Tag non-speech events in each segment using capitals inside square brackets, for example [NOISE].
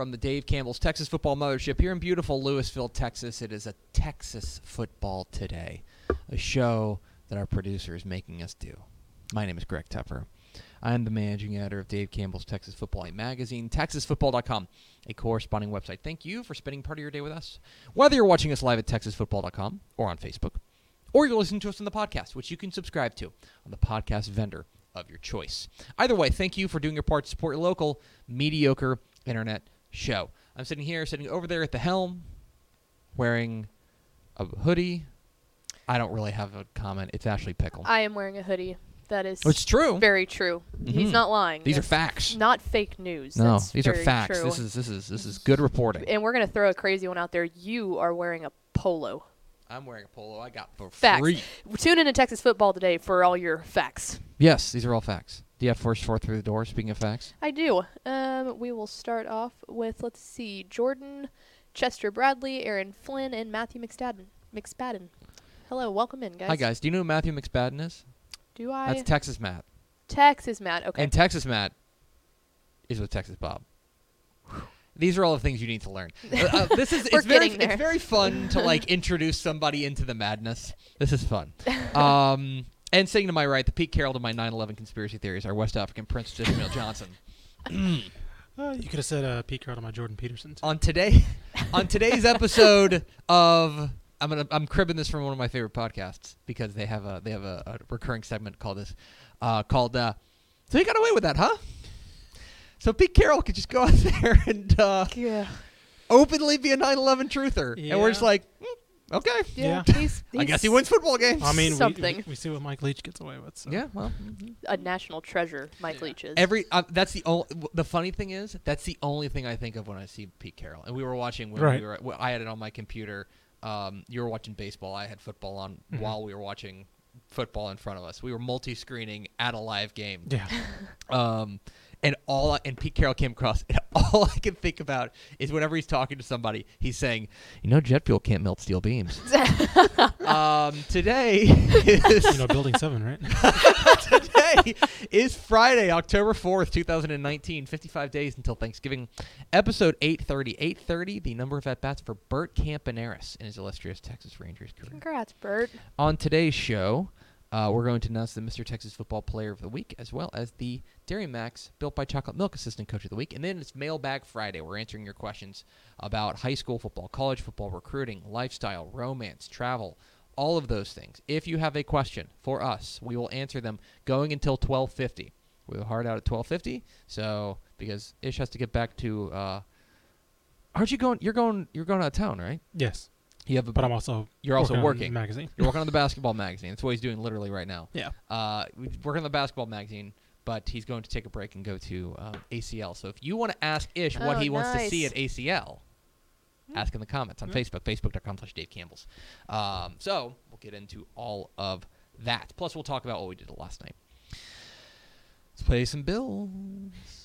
From the Dave Campbell's Texas Football Mothership here in beautiful Lewisville, Texas, it is a Texas Football Today, a show that our producer is making us do. My name is Greg Tepper. I am the managing editor of Dave Campbell's Texas Football magazine, TexasFootball.com, a corresponding website. Thank you for spending part of your day with us. Whether you're watching us live at TexasFootball.com or on Facebook, or you're listening to us on the podcast, which you can subscribe to on the podcast vendor of your choice. Either way, thank you for doing your part to support your local mediocre internet show. I'm sitting here, sitting over there at the helm, wearing a hoodie. I don't really have a comment. It's Ashley Pickle. I am wearing a hoodie. That is It's true. very true. He's Mhm. not lying. These are facts. Not fake news. No, That's these are facts. True. This is this is this is good reporting. and we're gonna throw a crazy one out there. You are wearing a polo. I'm wearing a polo I got for Facts. free. Tune into Texas football today for all your facts. Yes, these are all facts. Do you have first four through the door? Speaking of facts, I do. Um, we will start off with let's see, Jordan, Chester Bradley, Aaron Flynn, and Matthew McSpadden. McSpadden. Hello, welcome in, guys. hi guys. Do you know who Matthew McSpadden is? Do I? That's Texas Matt, Texas Matt. Okay. and Texas Matt is with Texas Bob. These are all the things you need to learn. [LAUGHS] Uh, uh, this is it's very there. it's very fun to like [LAUGHS] introduce somebody into the madness. This is fun. [LAUGHS] Um, and sitting to my right, the Pete Carroll to my 9/11 conspiracy theories, our West African Prince Ishmael Johnson. [COUGHS] Uh, you could have said uh, Pete Carroll to my Jordan Peterson. too. on today [LAUGHS] on today's episode of I'm gonna I'm cribbing this from one of my favorite podcasts because they have a they have a, a recurring segment called this uh, called uh, so you got away with that huh so Pete Carroll could just go [LAUGHS] out there and uh, yeah. openly be a 9/11 truther and we're just like "Hmm, okay Yeah. Yeah. He's, [LAUGHS] I guess he wins football games I mean, we, Something. we, we see what Mike Leach gets away with. So. yeah well a national treasure. Mike Leach is. Every uh, that's the only. The funny thing is that's the only thing I think of when I see Pete Carroll. And we were watching when Right. we were. well, I had it on my computer. Um, you were watching baseball. I had football on Mhm. while we were watching football in front of us. We were multi-screening at a live game. Yeah. Um, and all I, and Pete Carroll came across, and [LAUGHS] all I can think about is whenever he's talking to somebody, he's saying, "You know, jet fuel can't melt steel beams." [LAUGHS] um, today [LAUGHS] is you know, Building 7, right? today is Friday, October 4th, 2019. 55 days until Thanksgiving. Episode 830. 830, the number of at-bats for Bert Campaneris in his illustrious Texas Rangers career. Congrats, Bert. On today's show, uh, we're going to announce the Mr. Texas Football Player of the Week, as well as the Dairy Max Built by Chocolate Milk Assistant Coach of the Week. And then it's Mailbag Friday. We're answering your questions about high school football, college football, recruiting, lifestyle, romance, travel, all of those things. If you have a question for us, we will answer them going until 1250. We will hard out at 1250. So because Ish has to get back to. Uh, aren't you going? You're going. You're going out of town, right? yes. You have a. But I'm also You're also on the working. magazine. You're working on the [LAUGHS] basketball magazine. That's what he's doing literally right now. Yeah. Uh, he's working on the basketball magazine, but he's going to take a break and go to uh, ACL. So if you want to ask Ish what Oh, he wants to see at ACL, ask in the comments on Yeah. Facebook, facebook.com slash Dave Campbell's. Um, so we'll get into all of that. Plus, we'll talk about what we did last night. Let's play some bills.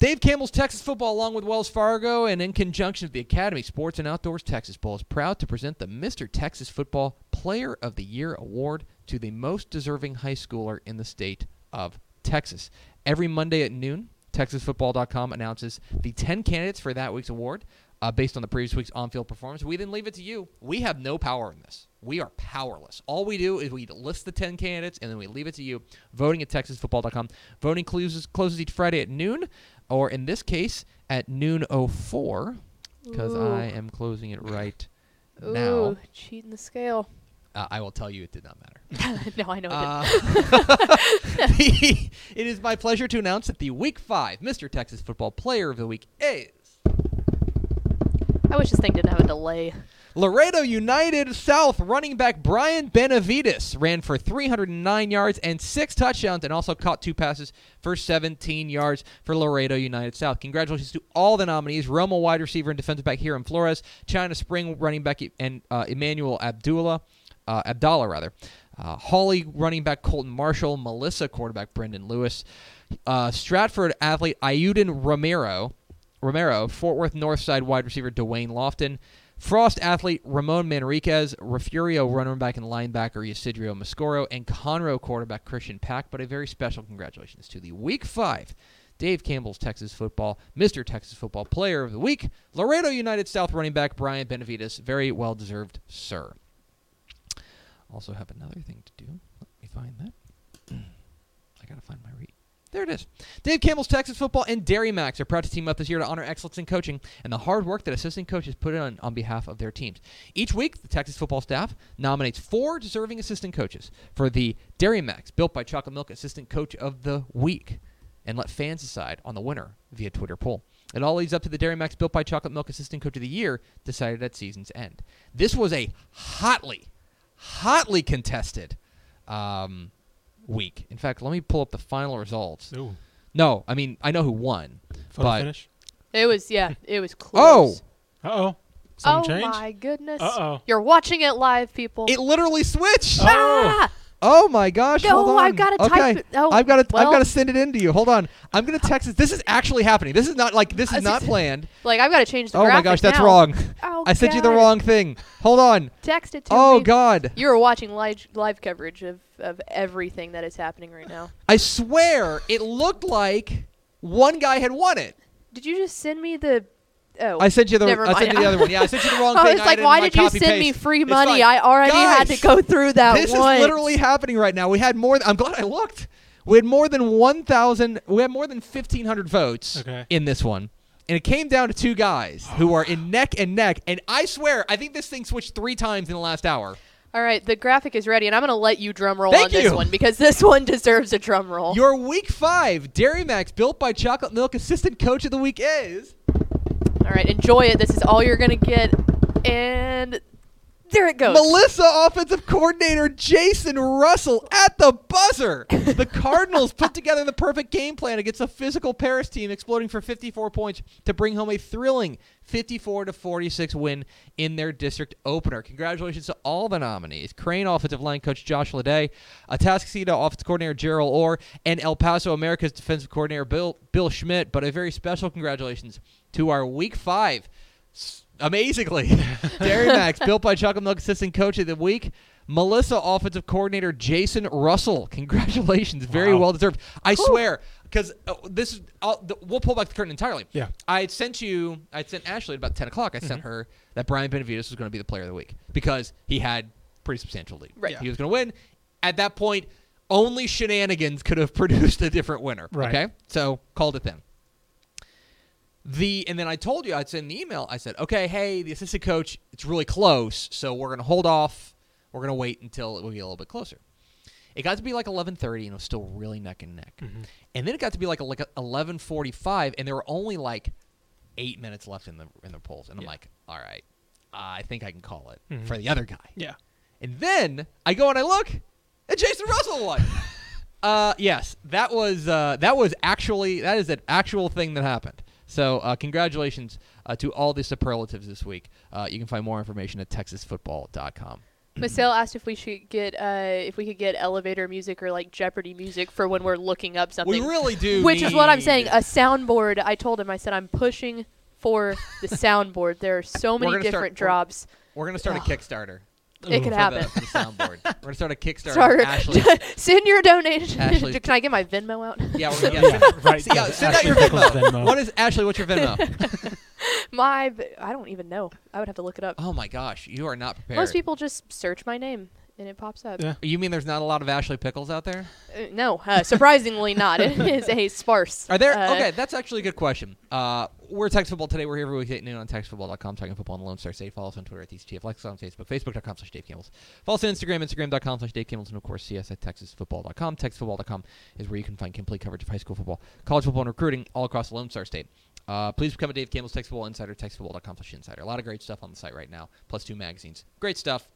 Dave Campbell's Texas Football, along with Wells Fargo, and in conjunction with the Academy Sports and Outdoors Texas Bowl, is proud to present the Mr. Texas Football Player of the Year Award to the most deserving high schooler in the state of Texas. Every Monday at noon, TexasFootball.com announces the 10 candidates for that week's award uh, based on the previous week's on field performance. We then leave it to you. We have no power in this. We are powerless. All we do is we list the 10 candidates and then we leave it to you. Voting at TexasFootball.com. Voting closes, closes each Friday at noon, or in this case, at noon 04, because I am closing it right now. Ooh, cheating the scale. Uh, I will tell you it did not matter. [LAUGHS] no, I know. it Uh, [LAUGHS] [LAUGHS] it is my pleasure to announce that the Week 5 Mr. Texas Football Player of the Week is. I wish this thing didn't have a delay. Laredo United South running back Brian Benavides ran for 309 yards and six touchdowns and also caught two passes for 17 yards for Laredo United South. Congratulations to all the nominees. Roma wide receiver and defensive back Hiram Flores, China Spring running back and uh, Emmanuel Abdullah, uh, Abdallah rather, uh, Hawley running back Colton Marshall, Melissa quarterback Brendan Lewis, uh, Stratford athlete Ayuden Romero, Romero, Fort Worth Northside wide receiver Dwayne Lofton, Frost athlete Ramon Manriquez, Refugio running back and linebacker Ysidrio Mascoro, and Conroe quarterback Christian Pack. But a very special congratulations to the Week 5 Dave Campbell's Texas Football, Mr. Texas Football Player of the Week, Laredo United South running back Brian Benavides. Very well deserved, sir. Also have another thing to do. Let me find that. [CLEARS THROAT] I gotta find my read. There it is. Dave Campbell's Texas Football and Dairy Max are proud to team up this year to honor excellence in coaching and the hard work that assistant coaches put in on behalf of their teams. Each week, the Texas football staff nominates four deserving assistant coaches for the Dairy Max Built by Chocolate Milk Assistant Coach of the Week and let fans decide on the winner via Twitter poll. It all leads up to the Dairy Max Built by Chocolate Milk Assistant Coach of the Year decided at season's end. This was a hotly, hotly contested um, week. In fact, let me pull up the final results. Ooh. No, I mean I know who won. Photo But- finish. It was yeah, it was [LAUGHS] Oh! close. Uh oh. Oh Something changed? my goodness! Uh oh. You're watching it live, people. It literally switched. Oh. ah! Oh my gosh! No, hold on. I've gotta type okay. it- oh, I've got to. I've got to send it in to you. Hold on. I'm gonna text this. This is actually happening. This is not like this Uh, is not planned. [LAUGHS] Like I've got to change the. Oh my gosh, that's now. wrong. Oh, I sent you the wrong thing. Hold on. Text it to Oh me. god. You are watching live live coverage of of everything that is happening right now. I swear it looked like one guy had won it. Did you just send me the? Oh, I sent you the. Never I sent you the other one. Yeah, I sent you the wrong [LAUGHS] I thing. was like, had why did you copy send me free money? I already had to go through that one. This once. is literally happening right now. We had more. I'm glad I looked. We had more than 1,000. We had more than 1,500 votes Okay. in this one, and it came down to two guys who are in neck and neck. And I swear, I think this thing switched three times in the last hour. All right, the graphic is ready, and I'm going to let you drum roll Thank on this one because this one deserves a drum roll. Your Week Five Dairy Max, built by Chocolate Milk Assistant Coach of the Week is. All right, enjoy it. This is all you're going to get, and there it goes. Melissa offensive coordinator Jason Russell at the buzzer. The [LAUGHS] Cardinals put together the perfect game plan against a physical Paris team exploding for 54 points to bring home a thrilling 54 to 46 win in their district opener. Congratulations to all the nominees. Crane offensive line coach Josh Leday, Atascocita offensive coordinator Gerald Orr, and El Paso America's defensive coordinator Bill Bill Schmidt, but a very special congratulations to our week 5 s- amazingly, [LAUGHS] Dairy Max, built by Chocolate Milk Assistant Coach of the Week. Melissa, offensive coordinator Jason Russell. Congratulations, very Wow. well deserved. I swear, because uh, this is, I'll, the, we'll pull back the curtain entirely. Yeah. I had sent you, I sent Ashley at about ten o'clock. I sent her that Brian Benavides was going to be the Player of the Week because he had pretty substantial lead. Right. Yeah. He was going to win. At that point, only shenanigans could have [LAUGHS] produced a different winner. Right. Okay, so called it then. The and then I told you I'd send the email. I said, okay, hey, the assistant coach, it's really close, so we're gonna hold off. We're gonna wait until it will get a little bit closer. It got to be like 11:30, and it was still really neck and neck. Mhm. And then it got to be like like 11:45, and there were only like eight minutes left in the in the polls, and I'm like, all right, I think I can call it Mhm. for the other guy. Yeah. And then I go and I look, and Jason Russell won. [LAUGHS] uh, yes, that was uh, that was actually that is an actual thing that happened. So uh, congratulations uh, to all the superlatives this week. Uh, you can find more information at texasfootball.com. Marcel [CLEARS THROAT] asked if we should get uh, if we could get elevator music or like Jeopardy music for when we're looking up something. We really do. [LAUGHS] Which is what I'm saying. A soundboard. I told him. I said I'm pushing for the [LAUGHS] soundboard. There are so many gonna start- different we're- drops. We're gonna start a Kickstarter. It could happen. The, the soundboard. We're gonna start a Kickstarter. Sorry. Ashley, [LAUGHS] Send your donation. Ashley- [LAUGHS] Can I get my Venmo out? yeah, we're, [LAUGHS] yeah, Yeah, send, right. yeah, yeah, send out your Venmo. Venmo. What is Ashley? What's your Venmo? my I don't even know. I would have to look it up. oh my gosh, you are not prepared. Most people just search my name and it pops up. Yeah. You mean there's not a lot of Ashley Pickles out there? Uh, no, uh, surprisingly not. It is a sparse. Are there? uh, okay, that's actually a good question. We're Texas Football today. We're here every week at noon on TexasFootball.com, talking football on the Lone Star State. Follow us on Twitter at us on Facebook, Facebook.com slash Dave Campbell's. Follow us on Instagram, Instagram.com slash Dave Campbell's. And of course, see us at TexasFootball.com. TexasFootball.com is where you can find complete coverage of high school football, college football, and recruiting all across the Lone Star State. Uh, please become a Dave Campbell's Texas Football Insider, TexasFootball.com slash Insider. A lot of great stuff on the site right now, plus two magazines. Great stuff.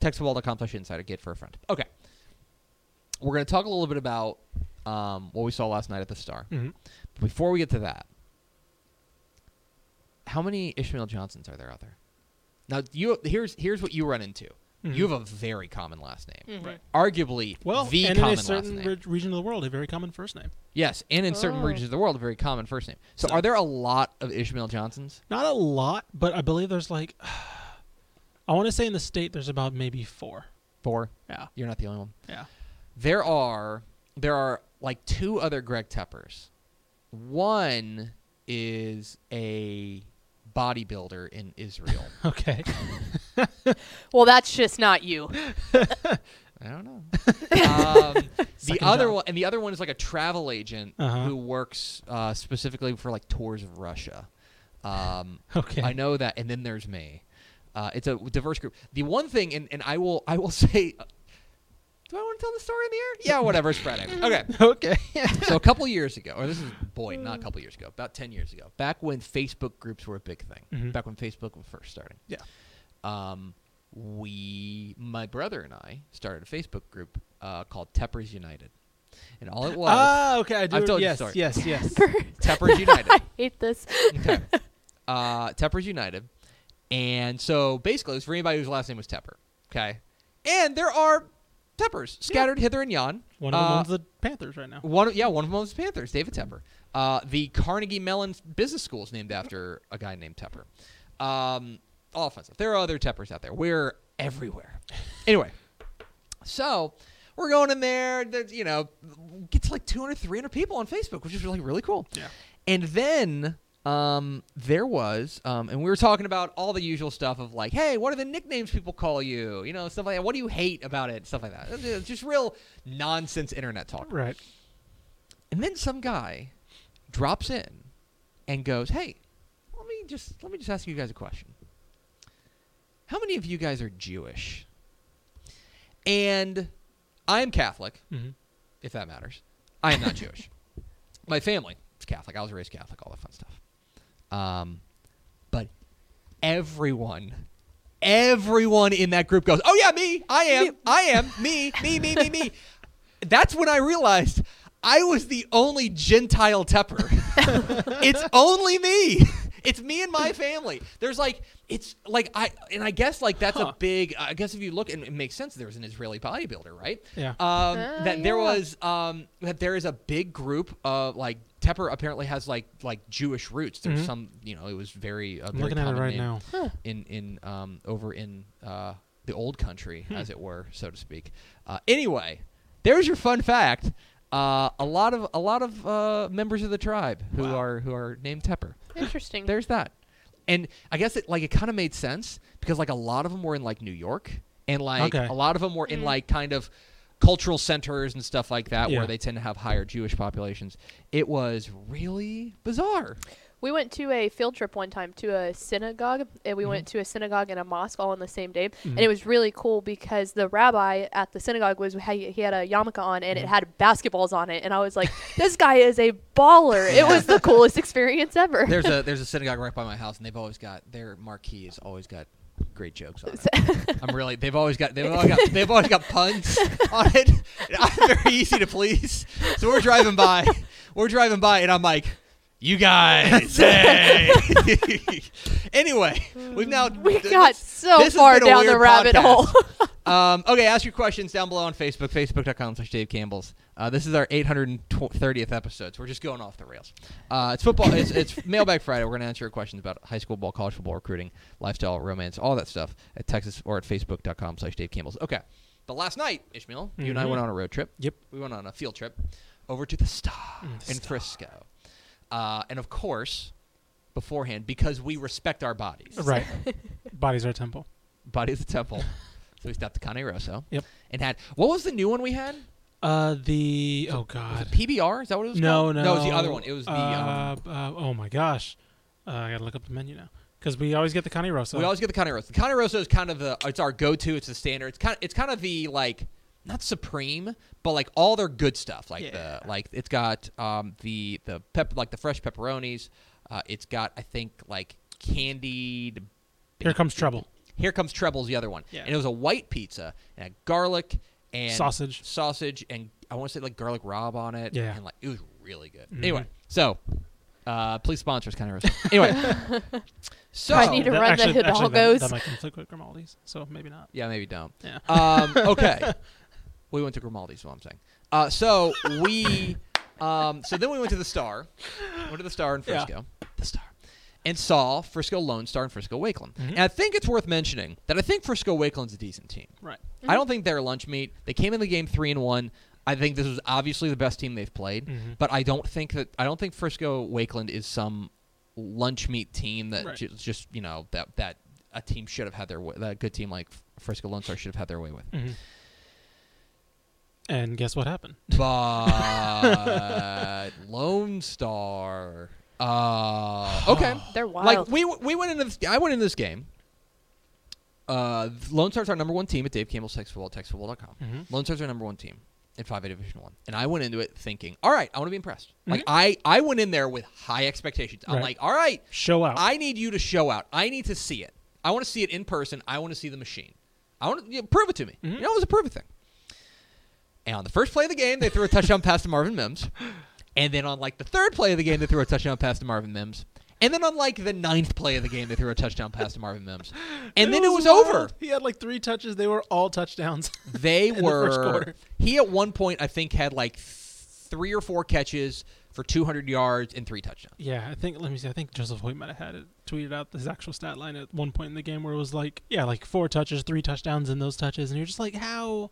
TexasFootball.com slash Insider. Get for a friend. Okay. We're going to talk a little bit about um, what we saw last night at the Star. hmm before we get to that, how many Ishmael Johnsons are there out there? Now, you here's here's what you run into. Mhm. You have a very common last name, Mhm. Right. arguably Well, the and in a certain last re- region of the world, a very common first name. yes, and in certain Oh. regions of the world, a very common first name. So, So- are there a lot of Ishmael Johnsons? Not a lot, but I believe there's like, [SIGHS] I want to say in the state there's about maybe four. Four. Yeah. You're not the only one. Yeah. There are there are like two other Greg Teppers. One is a bodybuilder in Israel. [LAUGHS] Okay. [LAUGHS] Well, that's just not you. [LAUGHS] I don't know. um, the other job. one, and the other one is like a travel agent Uh-huh. who works uh, specifically for like tours of Russia. Um, okay. I know that, and then there's me. Uh, it's a diverse group. The one thing, and, and I will I will say, do I want to tell the story in the air? Yeah, whatever. Spread it. [LAUGHS] Okay. Okay. [LAUGHS] So a couple years ago, or this is boy, not a couple years ago, about ten years ago, back when Facebook groups were a big thing, Mhm. back when Facebook was first starting. Yeah. Um, we, my brother and I, started a Facebook group uh, called Teppers United, and all it was Ah, okay. I do. I've told you the yes, yes, yes. Teppers [LAUGHS] United. I hate this. Okay. Uh, Teppers United. And so basically, it was for anybody whose last name was Tepper. Okay. And there are Teppers scattered hither and yon. One of them Uh, owns the Panthers right now. One, yeah, one of them owns the Panthers, David Tepper. Uh, the Carnegie Mellon Business School is named after a guy named Tepper. Um, all stuff. There are other Teppers out there. We're everywhere. [LAUGHS] Anyway, so we're going in there. You know, gets like 200, 300 people on Facebook, which is really, really cool. Yeah. And then um, there was, um, and we were talking about all the usual stuff of like, hey, what are the nicknames people call you? You know, stuff like that. What do you hate about it? Stuff like that. It's just real nonsense internet talk. Right. And then some guy drops in and goes, "Hey, let me just let me just ask you guys a question. How many of you guys are Jewish?" And I'm Catholic, hmm if that matters. I am not Jewish. [LAUGHS] My family is Catholic. I was raised Catholic, all that fun stuff. Um, but everyone, everyone in that group goes, "Oh yeah, me. I am. I am. Me. Me. Me. Me. Me." [LAUGHS] That's when I realized I was the only Gentile Tepper. [LAUGHS] it's only me. It's me and my family. There's like it's like I and I guess like that's a big. I guess if you look and it makes sense. There was an Israeli bodybuilder, right? Yeah. um, Ah, that there was um, that there is a big group of like Tepper apparently has like like Jewish roots. There's Mhm. some you know it was very uh, I'm very looking at it right now. Huh. in in um, over in uh, the old country Hmm. as it were so to speak. Uh, anyway, there's your fun fact. Uh, a lot of a lot of uh, members of the tribe who Wow. are who are named Tepper. Interesting. There's that. And I guess it like it kind of made sense because like a lot of them were in like New York and like Okay. a lot of them were in Mm. like kind of cultural centers and stuff like that Yeah. where they tend to have higher Jewish populations. It was really bizarre. We went to a field trip one time to a synagogue, and we went mm-hmm. to a synagogue and a mosque all on the same day. Mm-hmm. And it was really cool because the rabbi at the synagogue was he he had a yarmulke on and it mm-hmm. had basketballs on it, and I was like, "This guy is a baller!" It was the [LAUGHS] coolest experience ever. There's a [LAUGHS] there's a synagogue right by my house and they've always got their marquee has always got great jokes on it. [LAUGHS] I'm really they've always got they've always got they've always got puns [LAUGHS] on it. I'm very easy to please. So we're driving by, we're driving by, and I'm like, "You guys, [LAUGHS] hey!" anyway, we've now we got so this has far down the rabbit podcast. hole. Um, okay, ask your questions down below on Facebook, facebook.com slash Dave Campbell's. Uh, this is our 830th episode, so we're just going off the rails. Uh, it's football. It's, it's [LAUGHS] Mailbag Friday. We're going to answer your questions about high school ball, college football, recruiting, lifestyle, romance, all that stuff at Texas or at facebook.com slash Dave Campbell's. Okay, but last night, Ishmael, you and I Mhm. went on a road trip. Yep. We went on a field trip over to the Star Mm, the in Star. Frisco. Uh, and of course, beforehand, because we respect our bodies, Right. [LAUGHS] Bodies are a temple. body of the temple. So we stopped at Cane Rosso. Yep. And had what was the new one we had? Uh, the oh Was god. it PBR? Is that what it was no, called? no. No, it was the other one. It was the uh, um, uh, oh my gosh. Uh, I gotta look up the menu now because we always get the Connie Rosa. We always get the Cane Rosa. The Cane Rosa is kind of the it's our go-to. It's the standard. It's kind of it's kind of the like not supreme, but like all their good stuff. Like Yeah. the like it's got um the the pep like the fresh pepperonis. Uh, it's got I think like candied. Here comes trouble. Here comes treble's the other one. Yeah. And it was a white pizza and had garlic and Sausage. sausage, and I want to say like garlic rob on it. Yeah. and like it was really good. Mhm. Anyway, so uh, please sponsor us, kind of. Anyway, so [LAUGHS] I need to That- run the actually, actually, that, Hidalgos. that might conflict with Grimaldi's, so maybe not. yeah, maybe don't. Yeah. [LAUGHS] Um, okay. [LAUGHS] we went to Grimaldi's, is what I'm saying. Uh, so we, um, so then we went to the Star, went to the Star in Yeah. The Star, and saw Frisco Lone Star and Frisco Wakeland. Mhm. And I think it's worth mentioning that I think Frisco Wakeland's a decent team. Right. I don't think they're lunch meat. They came in the game three and one. I think this was obviously the best team they've played, Mhm. but I don't think that I don't think Frisco Wakeland is some lunch meat team that Right. ju- just you know that that a team should have had their way. That a good team like Frisco Lone Star should have had their way with. Mhm. And guess what happened? But [LAUGHS] Lone Star. Uh, [SIGHS] okay. They're wild. Like we we went into this. I went into this game. Uh, Lone Star's our number one team at Dave Campbell's Texas Football, TexasFootball.com. Mhm. Lone Star's our number one team in 5A Division One, and I went into it thinking, all right, I want to be impressed. Like Mhm. I I went in there with high expectations. I'm Right. like, all right, Show out. I need you to show out. I need to see it. I want to see it in person. I want to see the machine. I want to you know, prove it to me. Mhm. You know, it was a prove it thing. And on the first play of the game, they threw a touchdown [LAUGHS] pass to Marvin Mims. And then on like the third play of the game, they threw a touchdown pass to Marvin Mims. And then on like the ninth play of the game, they threw a touchdown pass to Marvin Mims. [LAUGHS] And then it was wild. over. He had like three touches. They were all touchdowns. [LAUGHS] They the were. quarter. He at one point I think had like three or four catches for 200 yards and three touchdowns. yeah, I think. Let me see. I think Joseph Hoyt might have had it tweeted out his actual stat line at one point in the game where it was like, yeah, like four touches, three touchdowns in those touches, and you're just like, how,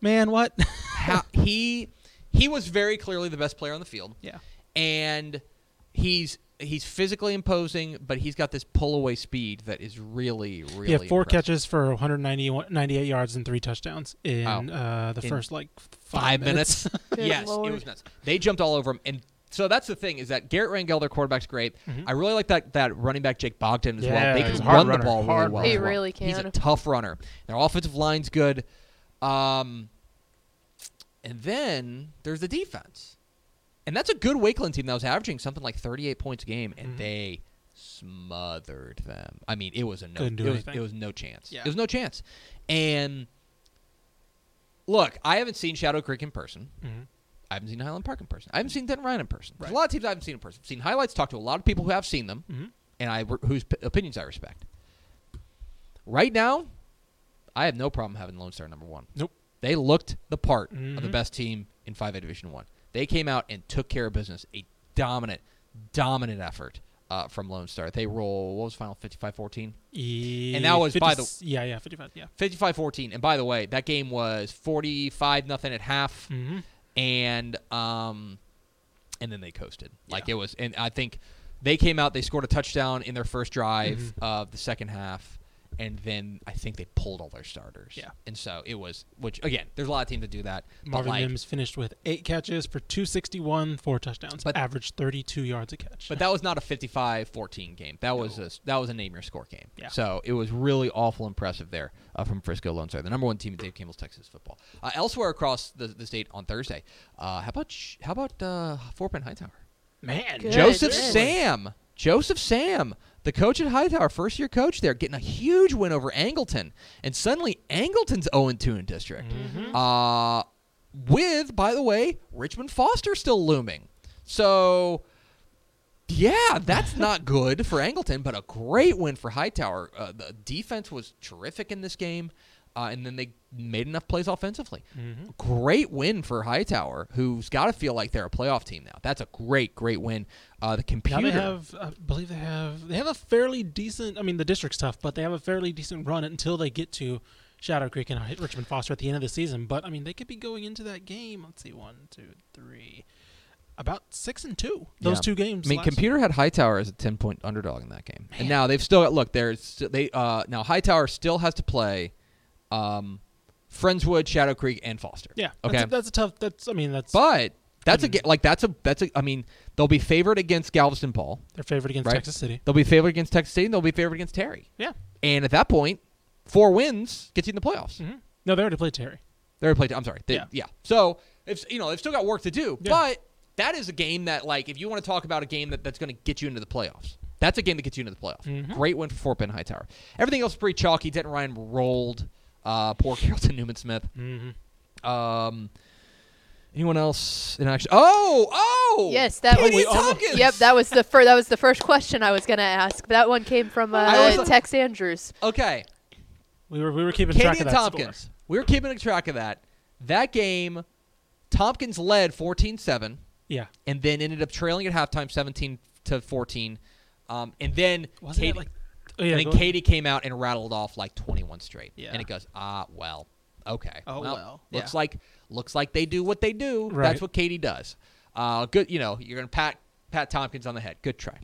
man, what? [LAUGHS] How, he he was very clearly the best player on the field. yeah. and he's he's physically imposing, but he's got this pull away speed that is really really. He had four impressive. catches for 190, 98 yards and three touchdowns in Wow. uh, the In first like five, five, minutes. [LAUGHS] [LAUGHS] Good yes, Lord. it was nuts. They jumped all over him, and so that's the thing is that Garrett Rangel, their quarterback's great. Mhm. I really like that that running back Jake Bogdan as well. Yeah, They he's can a run runner, the ball really hard well. runner. as He well. really He's a tough runner. Their offensive line's good. Um, and then there's the defense. And that's a good Wakeland team that was averaging something like 38 points a game, and Mhm. they smothered them. I mean, it was a no. It was, it was no chance. Yeah. It was no chance. And look, I haven't seen Shadow Creek in person. Mhm. I haven't seen Highland Park in person. I haven't seen Denton Ryan in person. There's Right. a lot of teams I haven't seen in person. I've seen highlights, talked to a lot of people who have seen them, Mhm. and I whose p- opinions I respect. Right now, I have no problem having Lone Star number one. Nope. They looked the part of the Mhm. best team in 5A Division One. They came out and took care of business. A dominant, dominant effort uh, from Lone Star. They roll what was final 55-14? E- And that was by 50 yeah yeah 55 yeah 55-14. And by the way, that game was 45 nothing at half mm-hmm. and um and then they coasted. Like Yeah. it was and I think they came out, they scored a touchdown in their first drive Mhm. of the second half, and then I think they pulled all their starters. Yeah. And so it was which again, there's a lot of teams that do that. but Marvin like, Mims finished with eight catches for 261 four touchdowns But- averaged 32 yards a catch But that was not a 55-14 game. That was a that was a name your score game. Yeah. So it was really awful impressive there uh, from Frisco Lone Star, the number one team in Dave Campbell's Texas football. Uh, elsewhere across the, the state on Thursday, uh, how about sh- how about uh, Fort Bend Hightower? man Good. Joseph Good. Sam. Joseph Sam, the coach at Hightower, first year coach there, getting a huge win over Angleton. And suddenly Angleton's 0 2 in district. Mhm. Uh, with, by the way, Richmond Foster still looming. So, yeah, that's [LAUGHS] not good for Angleton, but a great win for Hightower. Uh, the defense was terrific in this game, uh, and then they made enough plays offensively. Mhm. Great win for Hightower, who's got to feel like they're a playoff team now. That's a great, great win. Uh, the Now computer. they have, I believe they have, they have a fairly decent. I mean, the district's tough, but they have a fairly decent run until they get to Shadow Creek and Richmond Foster at the end of the season. But I mean, they could be going into that game. Let's see, one, two, three, about six and two. Those Yeah. two games. I mean, computer had Hightower as a ten point underdog in that game, and now they've still got look. There's they uh now Hightower still has to play, um, Friendswood, Shadow Creek, and Foster. Yeah. Okay. That's a, that's a tough. That's. I mean, that's. But That's a like that's a that's a. I mean, they'll be favored against Galveston Ball. They're favored against Right. Texas City. They'll be favored against Texas State. and They'll be favored against Terry. Yeah. And at that point, four wins gets you in the playoffs. hmm No, they already played Terry. They already played. I'm sorry. They, yeah. Yeah. So if you know they've still got work to do, Yeah. but that is a game that like if you want to talk about a game that, that's going to get you into the playoffs. That's a game that gets you into the playoffs. Mhm. Great win for Fort Bend Hightower. Everything else is pretty chalky. Denton Ryan rolled. Uh, poor [LAUGHS] Carrollton Newman Smith. Mm-hmm. Um, anyone else in action? Oh, oh, Yes, that was. Tompkins. Yep, that was the first. that was the first question I was gonna ask. That one came from uh, was- Tex Andrews. Okay, We were we were keeping track of and that Tompkins. score. We were keeping track of that. That game, Tompkins led 14-7. Yeah. and then ended up trailing at halftime 17 to 14 um, and then Wasn't Katy, it like? Oh yeah. and then go- Katy came out and rattled off like 21 straight Yeah. and it goes ah well okay Oh, well, looks yeah. like looks like they do what they do Right. that's what Katy does uh, good you know you're gonna pat pat Tompkins on the head good try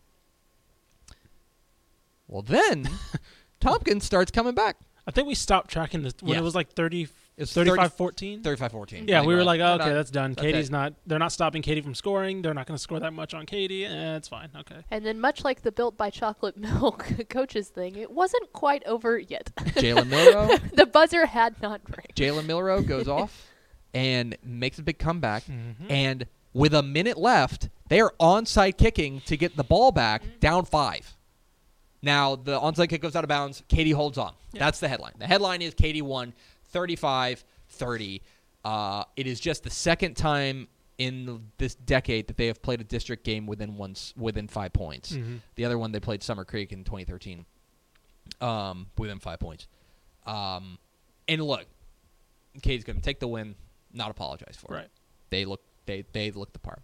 well then [LAUGHS] Tompkins starts coming back I think we stopped tracking this when Yeah. it was like 30, It's 35 14. 35-14 Yeah, we were like, oh, okay, not- that's done. that's Katy's it. not. They're not stopping Katy from scoring. They're not going to score that much on Katy. Eh, it's fine. Okay. And then, much like the built by chocolate [LAUGHS] milk coaches thing, it wasn't quite over yet. Jalen [LAUGHS] Milrow the buzzer had not rang. Jalen Milroe goes [LAUGHS] off and makes a big comeback. Mhm. And with a minute left, they are onside kicking to get the ball back down five. Now, the onside kick goes out of bounds. Katy holds on. That's the headline. The headline is Katy won 35 30. Uh, it is just the second time in this decade that they have played a district game within one, s- within five points. Mhm. The other one they played Summer Creek in 2013, um, within five points. Um, and look, Katy's going to take the win, not apologize for it. They look they they look the part.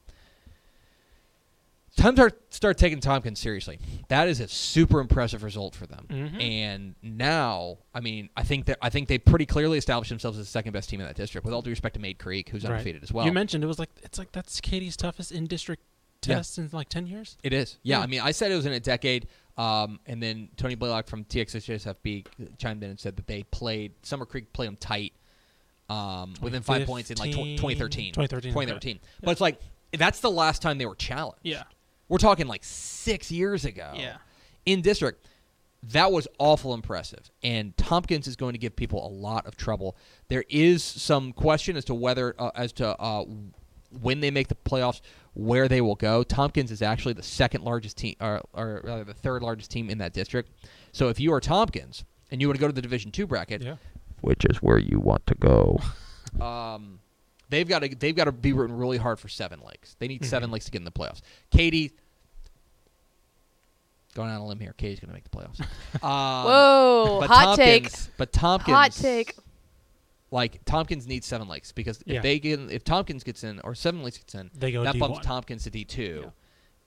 Time to start, taking Tompkins seriously. That is a super impressive result for them. Mhm. And now, I mean, I think that I think they pretty clearly established themselves as the second best team in that district. With all due respect to Mayde Creek, who's Right. undefeated as well. You mentioned it was like it's like that's Katy's toughest in district Yeah. test in like ten years. It is. Yeah, Yeah. I mean, I said it was in a decade, um, and then Tony Blaylock from TXSFB chimed in and said that they played Summer Creek played them tight um, within five points in like tw- 2013. 2013, 2013. okay. But it's like that's the last time they were challenged. Yeah. We're talking like six years ago. Yeah. In district. That was awful impressive. And Tompkins is going to give people a lot of trouble. There is some question as to whether, uh, as to uh, when they make the playoffs, where they will go. Tompkins is actually the second largest team, or, or rather the third largest team in that district. So if you are Tompkins and you want to go to the Division Two bracket, Yeah. which is where you want to go. [LAUGHS] um, they've got to they've got to be rooting really hard for seven lakes. They need seven Mhm. lakes to get in the playoffs. Katy, going on a limb here, Katy's going to make the playoffs. [LAUGHS] Um, Whoa, but hot take. But Tompkins, Hot take. Like Tompkins needs seven lakes because if Yeah. they get if Tompkins gets in or seven lakes gets in, They go that D1. bumps Tompkins to D two,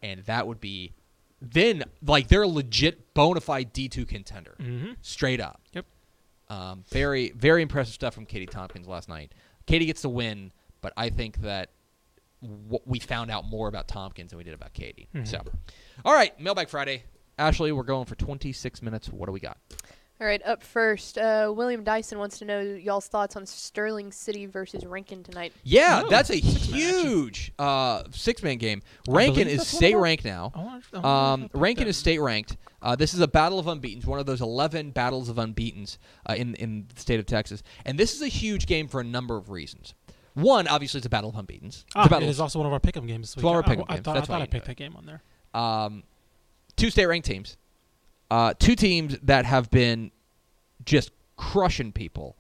and that would be then like they're a legit bona fide D two contender Mm-hmm. straight up. Yep. Um, very, very impressive stuff from Katy Tompkins last night. Katy gets the win, but I think that w- we found out more about Tompkins than we did about Katy. Mhm. So, all right, Mailbag Friday. Ashley, we're going for 26 minutes. What do we got? All right, up first, uh, William Dyson wants to know y'all's thoughts on Sterling City versus Rankin tonight. Yeah, Oh, that's a six-man huge uh, six-man game. Rankin is state ranked now. I wonder, I wonder Um, Rankin picked is state ranked. Uh, this is a battle of unbeaten, one of those 11 battles of unbeaten uh, in in the state of Texas, and this is a huge game for a number of reasons. One, obviously, it's a battle of unbeaten. It's Ah, a battle it of is also one of our pick'em games this week. one of our I- pick'em I, games. thought, That's I, why thought I picked that game on there. um, two state ranked teams, uh, two teams that have been just crushing people.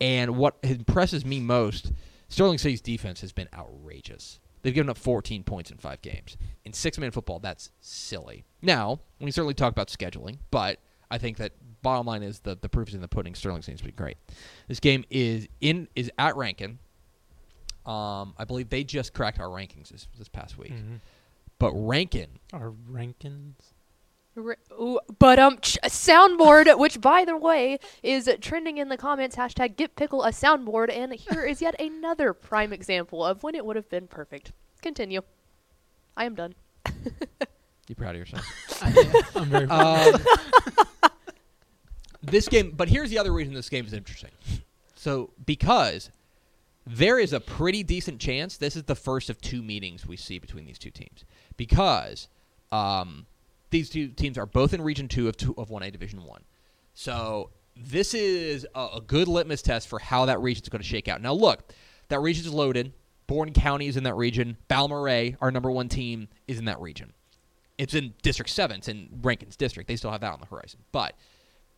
And what impresses me most, Sterling City's defense has been outrageous. They've given up 14 points in five games. In six man football, that's silly. Now, we can certainly talk about scheduling, but I think that bottom line is the, the proof is in the pudding. Sterling seems to be great. This game is in is at Rankin. Um, I believe they just cracked our rankings this, this past week. Mhm. But Rankin Our Rankins. R- ooh, but um, ch- soundboard, which by the way is trending in the comments. Hashtag get pickle a soundboard, and here is yet another prime example of when it would have been perfect. Continue. I am done. [LAUGHS] You proud of yourself? [LAUGHS] I'm very. um, this game, but here's the other reason this game is interesting. So because there is a pretty decent chance this is the first of two meetings we see between these two teams because um, these two teams are both in Region Two of two of One A Division One. So this is a, a good litmus test for how that region is going to shake out. Now, look, that region is loaded. Borden County is in that region. Balmorhea, our number one team, is in that region. It's in District Seven. It's in Rankin's district. They still have that on the horizon. But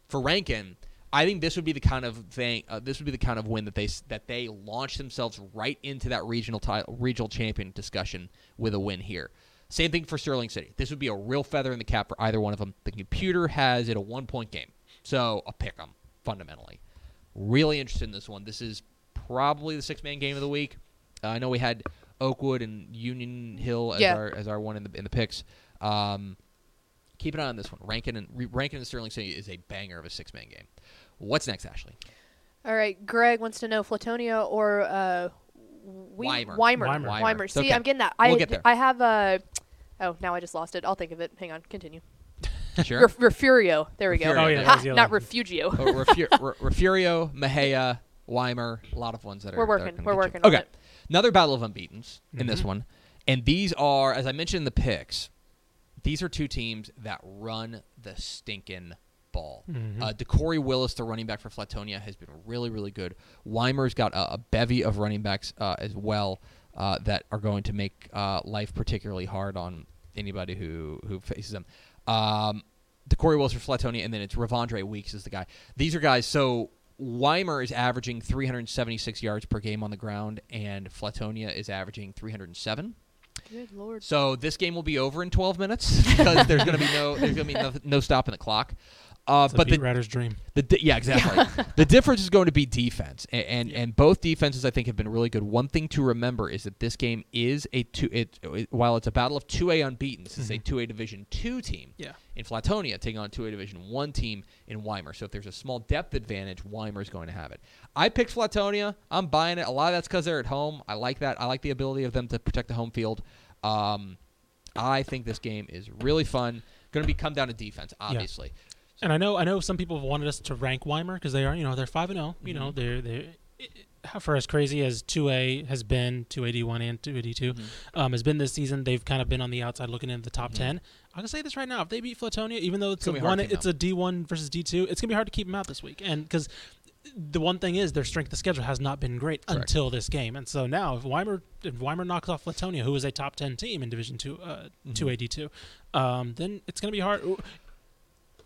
for Rankin, I think this would be the kind of thing. Uh, this would be the kind of win that they that they launch themselves right into that regional title, regional champion discussion with a win here. Same thing for Sterling City. This would be a real feather in the cap for either one of them. The computer has it a one point game, so a pick 'em fundamentally. Really interested in this one. This is probably the six man game of the week. Uh, I know we had Oakwood and Union Hill as Yeah. our as our one in the in the picks. Um, keep an eye on this one. Rankin and Re- Rankin and Sterling City is a banger of a six man game. What's next, Ashley? All right, Greg wants to know Flatonia or uh, we- Weimar. Weimar. Weimar. Weimar. Weimer. See, okay. I'm getting that. We'll I get there. I have uh, oh now I just lost it. I'll think of it. Hang on, continue. [LAUGHS] Sure. Ref- Refurio. There we go. Refurio, Oh, yeah, that Ha, the other not one. Refugio. Oh, [LAUGHS] Refu- Re- Refurio, Mexia, Weimar, a lot of ones that are. We're that are working. gonna We're get you. working on Okay, it. another battle of unbeaten's in this Mhm. one, and these are, as I mentioned in the picks, these are two teams that run the stinking ball. Mhm. Uh, Decory Willis, the running back for Flatonia, has been really, really good. Weimar's got a, a bevy of running backs uh, as well uh, that are going to make uh, life particularly hard on anybody who who faces them. Um, Decory Willis for Flatonia, and then it's Ravondre Weeks is the guy. These are guys. So Weimar is averaging 376 yards per game on the ground, and Flatonia is averaging 307. Good lord. So this game will be over in 12 minutes because there's going to be no there's going to be no, no stopping the clock. Uh, It's a but beat the, writer's dream. the di- yeah, exactly. [LAUGHS] the difference is going to be defense, and and, Yeah. and both defenses I think have been really good. One thing to remember is that this game is a two. It, it while it's a battle of two A unbeaten, this is a Mhm. two A Division two team Yeah. in Flatonia taking on two A Division one team in Weimar. So if there's a small depth advantage, Weimar is going to have it. I picked Flatonia. I'm buying it. A lot of that's because they're at home. I like that. I like the ability of them to protect the home field. Um, I think this game is really fun. Going to be come down to defense, obviously. And I know I know some people have wanted us to rank Weimar because they are you know they're five and zero. You know Mhm. they're they're for as crazy as two A has been two A D one and two A D two Mhm. um, has been this season. They've kind of been on the outside looking into the top Mhm. ten. I'm gonna say this right now: if they beat Flatonia, even though it's, It's a gonna be hard one, to it's a D one versus D two. It's gonna be hard to keep them out this week. And because the one thing is their strength of schedule has not been great Correct. until this game. And so now if Weimar if Weimar knocks off Flatonia, who is a top ten team in Division two uh, Mhm. two A D two, um, then it's gonna be hard.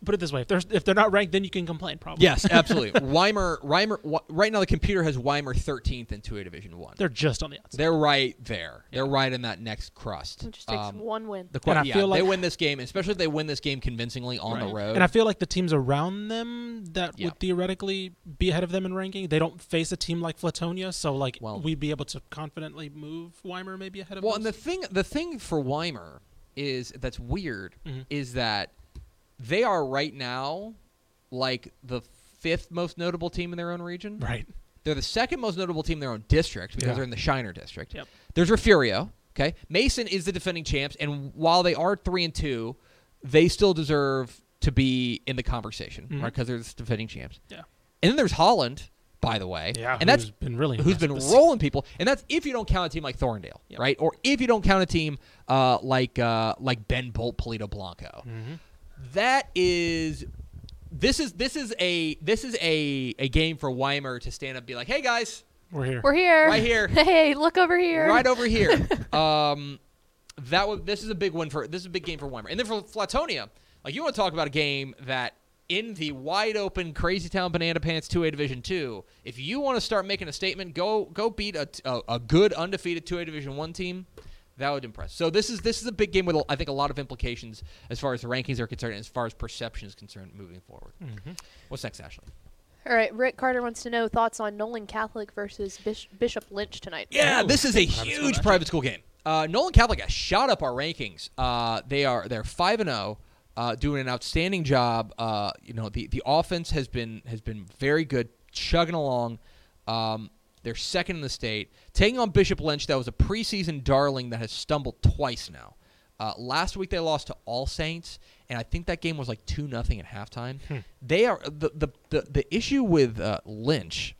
Put it this way: if they're if they're not ranked, then you can complain. Probably. Yes, [LAUGHS] absolutely. Weimar, Weimar. Wa- Right now, the computer has Weimar 13th in 2A Division One. They're just on the outside. They're right there. They're right in that next crust. It just takes Um, one win. the que- And I yeah, feel they win this game, especially if they win this game convincingly on the road. And I feel like the teams around them that Yeah. would theoretically be ahead of them in ranking, they don't face a team like Flatonia, so like Well- we'd be able to confidently move Weimar maybe ahead of us. well, those. and the thing, the thing for Weimar is that's weird Mhm. is that they are right now like the fifth most notable team in their own region. right. They're the second most notable team in their own district because Yeah. they're in the Shiner district. Yep. There's Refurio. Okay, Mason is the defending champs, and while they are three and two, they still deserve to be in the conversation, Mhm. right? Because they're the defending champs. Yeah. And then there's Holland, by the way. Yeah, and that's who's been really who's been rolling people, and that's if you don't count a team like Thorndale, Yep. right? Or if you don't count a team uh, like uh, like Ben Bolt, Palito Blanco. Mhm. That is. This is this is a this is a, a game for Weimar to stand up and be like, hey guys, We're here. We're here. Right here. [LAUGHS] Hey, look over here. right over here. [LAUGHS] um, that would this is a big one for this is a big game for Weimar, and then for Flatonia, like you want to talk about a game that in the wide open Crazy Town Banana Pants 2A Division Two, if you want to start making a statement, go go beat a, a, a good undefeated 2A Division One team. That would impress. So this is this is a big game with I think a lot of implications as far as the rankings are concerned, and as far as perception is concerned moving forward. Mhm. What's next, Ashley? All right, Rick Carter wants to know thoughts on Nolan Catholic versus Bish- Bishop Lynch tonight. Yeah, Oh, this is a private huge matchup. private school game. Uh, Nolan Catholic has shot up our rankings. Uh, they are they're five and zero, uh, doing an outstanding job. Uh, you know the the offense has been has been very good, chugging along. Um, they're second in the state, taking on Bishop Lynch. That was a preseason darling that has stumbled twice now. Uh, last week they lost to All Saints, and I think that game was like two nothing at halftime. Hmm. They are the the the, the issue with uh, Lynch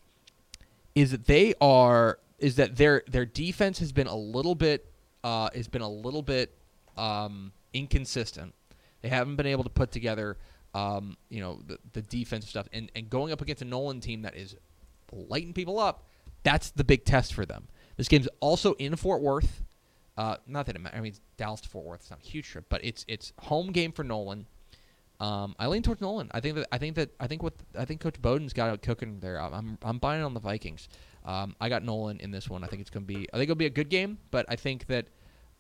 is that they are is that their their defense has been a little bit uh, has been a little bit um, inconsistent. They haven't been able to put together um, you know the, the defensive stuff and, and going up against a Nolan team that is lighting people up. That's the big test for them. This game's also in Fort Worth. Uh, not that it matters. I mean, Dallas to Fort Worth. It's not a huge trip, but it's it's home game for Nolan. Um, I lean towards Nolan. I think that I think that I think what I think Coach Bowden's got it cooking there. I'm I'm, buying on the Vikings. Um, I got Nolan in this one. I think it's to be I think it'll be a good game, but I think that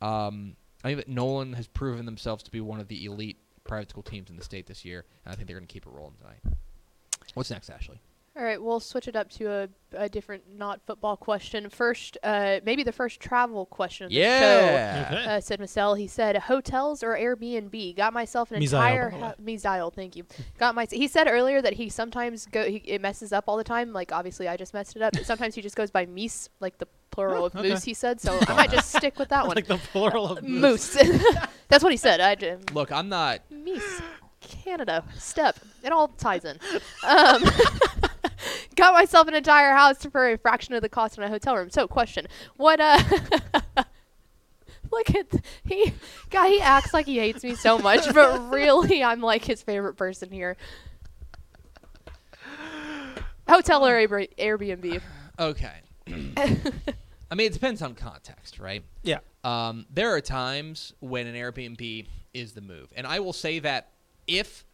um, I think that Nolan has proven themselves to be one of the elite private school teams in the state this year, and I think they're going to keep it rolling tonight. What's next, Ashley? All right, we'll switch it up to a, a different, not football question. First, uh, maybe the first travel question of the show. Yeah. Okay. Uh, said Marcel. He said hotels or Airbnb. Got myself an Misael, entire by the ho- Misael, Thank you. Got my. He said earlier that he sometimes go. He, it messes up all the time. Like obviously, I just messed it up. But [LAUGHS] sometimes he just goes by meese, like the plural Oh, of okay. moose. He said so. I might just stick with that [LAUGHS] one. like the plural of moose. [LAUGHS] That's what he said. I j- Look, I'm not. Meese, Canada, step. It all ties in. Um, got myself an entire house for a fraction of the cost in a hotel room. So, question: What? Uh, [LAUGHS] look at th- he, guy. He acts like he hates me so much, [LAUGHS] but really, I'm like his favorite person here. Hotel or Air- Airbnb? Okay. [COUGHS] I mean, it depends on context, right? Yeah. Um, there are times when an Airbnb is the move, and I will say that if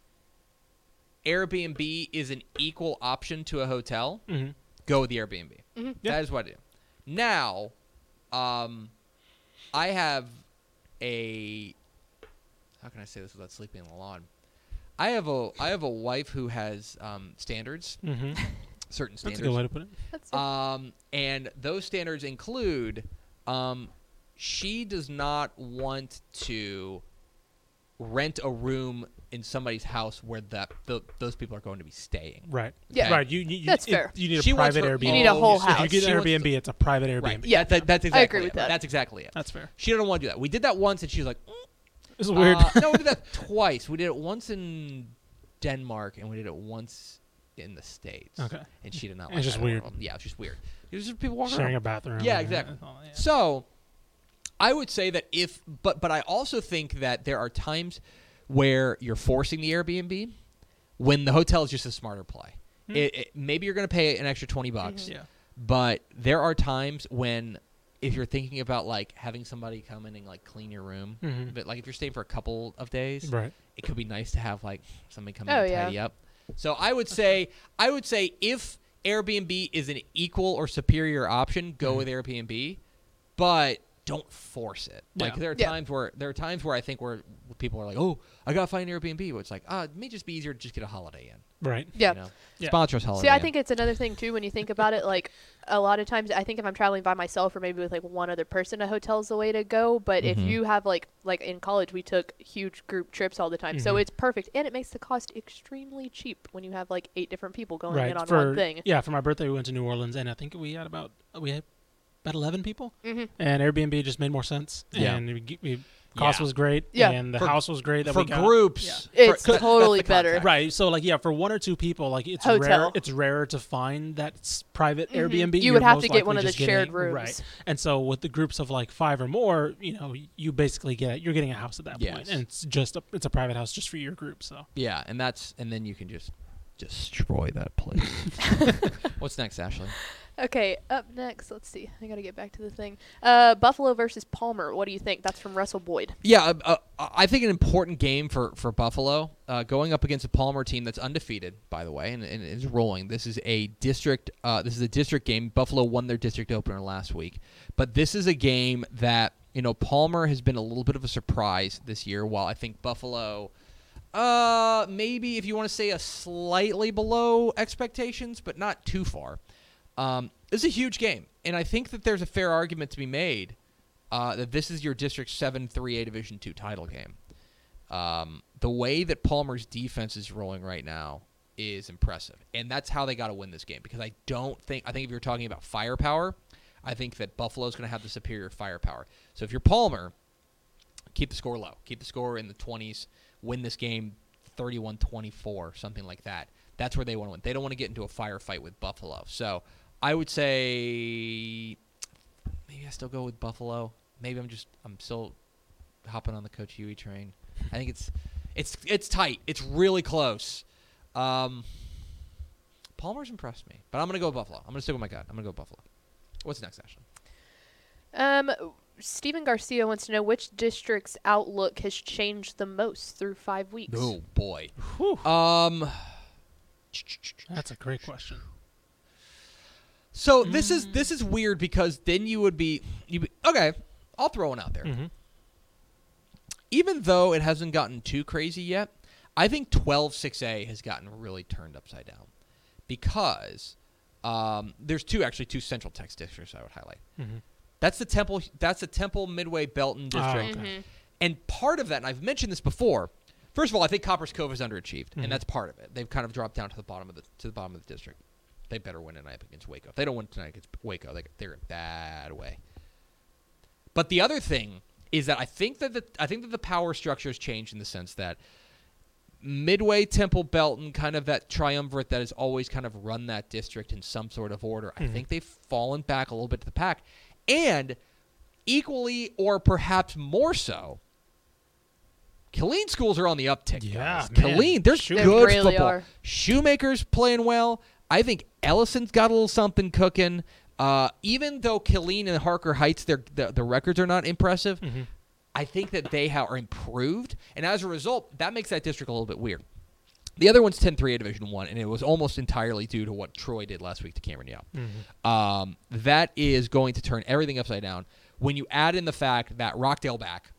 Airbnb is an equal option to a hotel, hmm go with the Airbnb. Mhm. Yeah. That is what I do. Now, um, I have a how can I say this without sleeping on the lawn? I have a I have a wife who has um, standards, hmm [LAUGHS] certain That's standards. a good way to put it. That's it. Um, and those standards include um, she does not want to rent a room in somebody's house where that th- those people are going to be staying. Right. Yeah. Right. You, you, you That's it- fair. You need a She private her Airbnb. You need a whole house. If you get an wants to- Airbnb, it's a private Airbnb. Right. Yeah. That, that- that's exactly I agree with it. that. That's exactly it. That's fair. She didn't want to do that. We did that once, and she was like, "Mm." is weird. Uh, no, we did that [LAUGHS] twice. We did it once in Denmark, and we did it once in the states. okay. And she did not. It's like just either weird. Yeah, it's just weird. It was just people walking Sharing around. a bathroom. Yeah, exactly. yeah. So, I would say that if, but but I also think that there are times where you're forcing the Airbnb when the hotel is just a smarter play. Hmm. It, it, maybe you're going to pay an extra twenty bucks, Mhm. Yeah. but there are times when if you're thinking about like having somebody come in and like clean your room, Mhm. but like if you're staying for a couple of days, Right. it could be nice to have like somebody come in Oh, and yeah. tidy up. So I would say I would say if Airbnb is an equal or superior option, go Mhm. with Airbnb, but don't force it. Like there are Yeah. times where there are times where I think where people are like, "Oh, I gotta find an Airbnb." Where it's like, "Ah, it may just be easier to just get a Holiday Inn." Right. yeah. You know? Yeah. Sponsor us Holiday See, I Inn. think it's another thing too when you think about it. Like a lot of times, I think if I'm traveling by myself or maybe with like one other person, a hotel's the way to go. But if Mhm. you have like like in college, we took huge group trips all the time, so Mhm. it's perfect and it makes the cost extremely cheap when you have like eight different people going right. in on for one thing. yeah, for my birthday we went to New Orleans and I think we had about we had about eleven people hmm and Airbnb just made more sense. Yeah. And we, we, cost Yeah. was great. Yeah. And the For- house was great. That for we got. groups, Yeah. It's that- that's totally the better. Right. So like yeah, for one or two people, like it's rare. It's rarer to find that s- private Mhm. Airbnb. You You're would have to get one of the shared getting- rooms. Right. And so with the groups of like five or more, you know, you basically get you're getting a house at that point, Yes. and it's just a, it's a private house just for your group. So Yeah, and that's and then you can just destroy that place. [LAUGHS] What's next, Ashley? Okay, up next, let's see. I gotta get back to the thing. Uh, Buffalo versus Palmer. What do you think? That's from Russell Boyd. Yeah, uh, uh, I think an important game for for Buffalo, uh, going up against a Palmer team that's undefeated, by the way, and, and is rolling. This is a district. Uh, this is a district game. Buffalo won their district opener last week, but this is a game that you know Palmer has been a little bit of a surprise this year. While I think Buffalo. Uh, maybe if you want to say a slightly below expectations, but not too far. Um, this is a huge game, and I think that there's a fair argument to be made uh, that this is your District 7 3A Division 2 title game. Um, the way that Palmer's defense is rolling right now is impressive. And that's how they got to win this game because I don't think, I think if you're talking about firepower, I think that Buffalo's going to have the superior firepower. So if you're Palmer, keep the score low, keep the score in the 20s, win this game 31 24, something like that. That's where they want to win. They don't want to get into a firefight with Buffalo. So I would say maybe I still go with Buffalo. Maybe I'm just I'm still hopping on the Coach Huey train. I think it's it's it's tight. It's really close. Um, Palmer's impressed me, but I'm gonna go Buffalo. I'm gonna stick with my gut. I'm gonna go Buffalo. What's next, Ashley? Um, Stephen Garcia wants to know which district's outlook has changed the most through five weeks. Oh boy. Whew. Um. That's a great question. So this is this is weird because then you would be you be, okay. I'll throw one out there. Mm-hmm. Even though it hasn't gotten too crazy yet, I think 12-6A has gotten really turned upside down because um, there's two actually two Central Text districts I would highlight. Mm-hmm. That's the Temple. That's the Temple Midway Belton Oh, district. okay. Mhm. And part of that, and I've mentioned this before. First of all, I think Copperas Cove is underachieved, and that's part of it. They've kind of dropped down to the bottom of the to the bottom of the district. They better win tonight against Waco. If they don't win tonight against Waco, they, they're in bad way. But the other thing is that I think that the I think that the power structure has changed in the sense that Midway, Temple, Belton, kind of that triumvirate that has always kind of run that district in some sort of order. I Mhm. think they've fallen back a little bit to the pack, and equally or perhaps more so, Killeen schools are on the uptick. Yeah, guys. man. Killeen, they're Shoot. They good really football. are. Shoemaker's playing well. I think Ellison's got a little something cooking. Uh, even though Killeen and Harker Heights, their the, the records are not impressive, Mhm. I think that they ha- are improved, and as a result, that makes that district a little bit weird. The other one's 10-3 at Division One, and it was almost entirely due to what Troy did last week to Cameron Yoe. Mhm. Um, that is going to turn everything upside down. When you add in the fact that Rockdale back,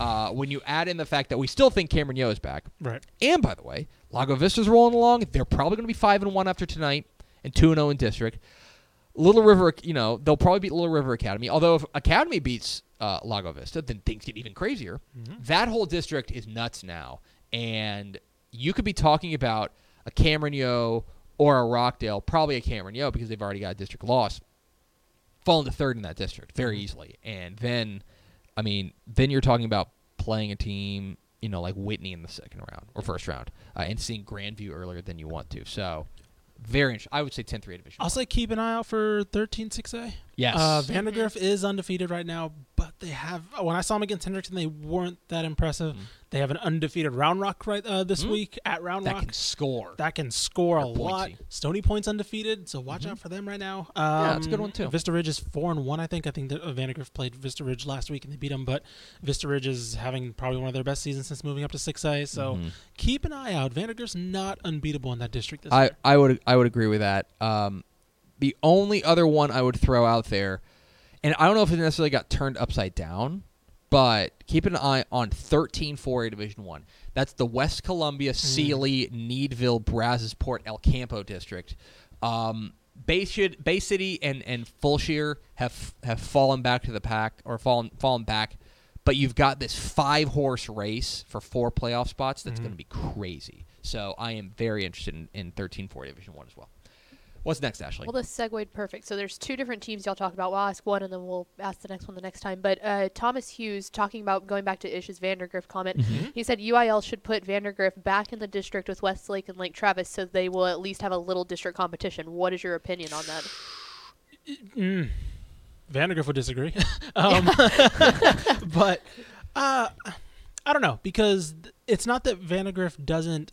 uh, when you add in the fact that we still think Cameron Yoe is back, Right. and by the way, Lago Vista's rolling along. They're probably going to be five and one after tonight, and two and zero in district. Little River, you know, they'll probably beat Little River Academy. Although if Academy beats uh, Lago Vista, then things get even crazier. Mhm. That whole district is nuts now, and you could be talking about a Cameron Yoe or a Rockdale, probably a Cameron Yoe because they've already got a district loss, falling to third in that district very easily. And then, I mean, then you're talking about playing a team, you know, like Whitney in the second round or first round, uh, and seeing Grandview earlier than you want to. So, very interesting. I would say 10-3 division. I'll say keep an eye out for 13-6A. yes. Uh, Vandegrift is undefeated right now, but they have. When I saw them against Hendrickson, they weren't that impressive. Mhm. They have an undefeated Round Rock right uh, this Mhm. week at Round that Rock. That can score. that can score a Or lot. Stony Point's undefeated, so watch Mhm. out for them right now. Yeah, that's a good Um, one, too. Vista Ridge is four and one. I think. I think that uh, Vandegrift played Vista Ridge last week and they beat them, but Vista Ridge is having probably one of their best seasons since moving up to six A. So Mhm. keep an eye out. Vandegrift's not unbeatable in that district this I, year. I would I would agree with that. Um, the only other one I would throw out there, and I don't know if it necessarily got turned upside down, but keep an eye on 13-4A Division One. That's the West Columbia, Sealy, Needville, Brazosport, El Campo district. Um, Bay, Shid- Bay City and and Fulshear have have fallen back to the pack or fallen fallen back, but you've got this five horse race for four playoff spots that's Mhm. going to be crazy. So I am very interested in, in 13-4 Division One as well. What's next, Ashley? Well, this segued perfect. So there's two different teams y'all talk about. Well, I'll ask one and then we'll ask the next one the next time. But uh, Thomas Hughes talking about going back to Ish's Vandegrift comment. Mm-hmm. He said UIL should put Vandegrift back in the district with Westlake and Lake Travis so they will at least have a little district competition. What is your opinion on that? [SIGHS] Mm. Vandegrift would disagree, [LAUGHS] [LAUGHS] um, [LAUGHS] but uh, I don't know because it's not that Vandegrift doesn't.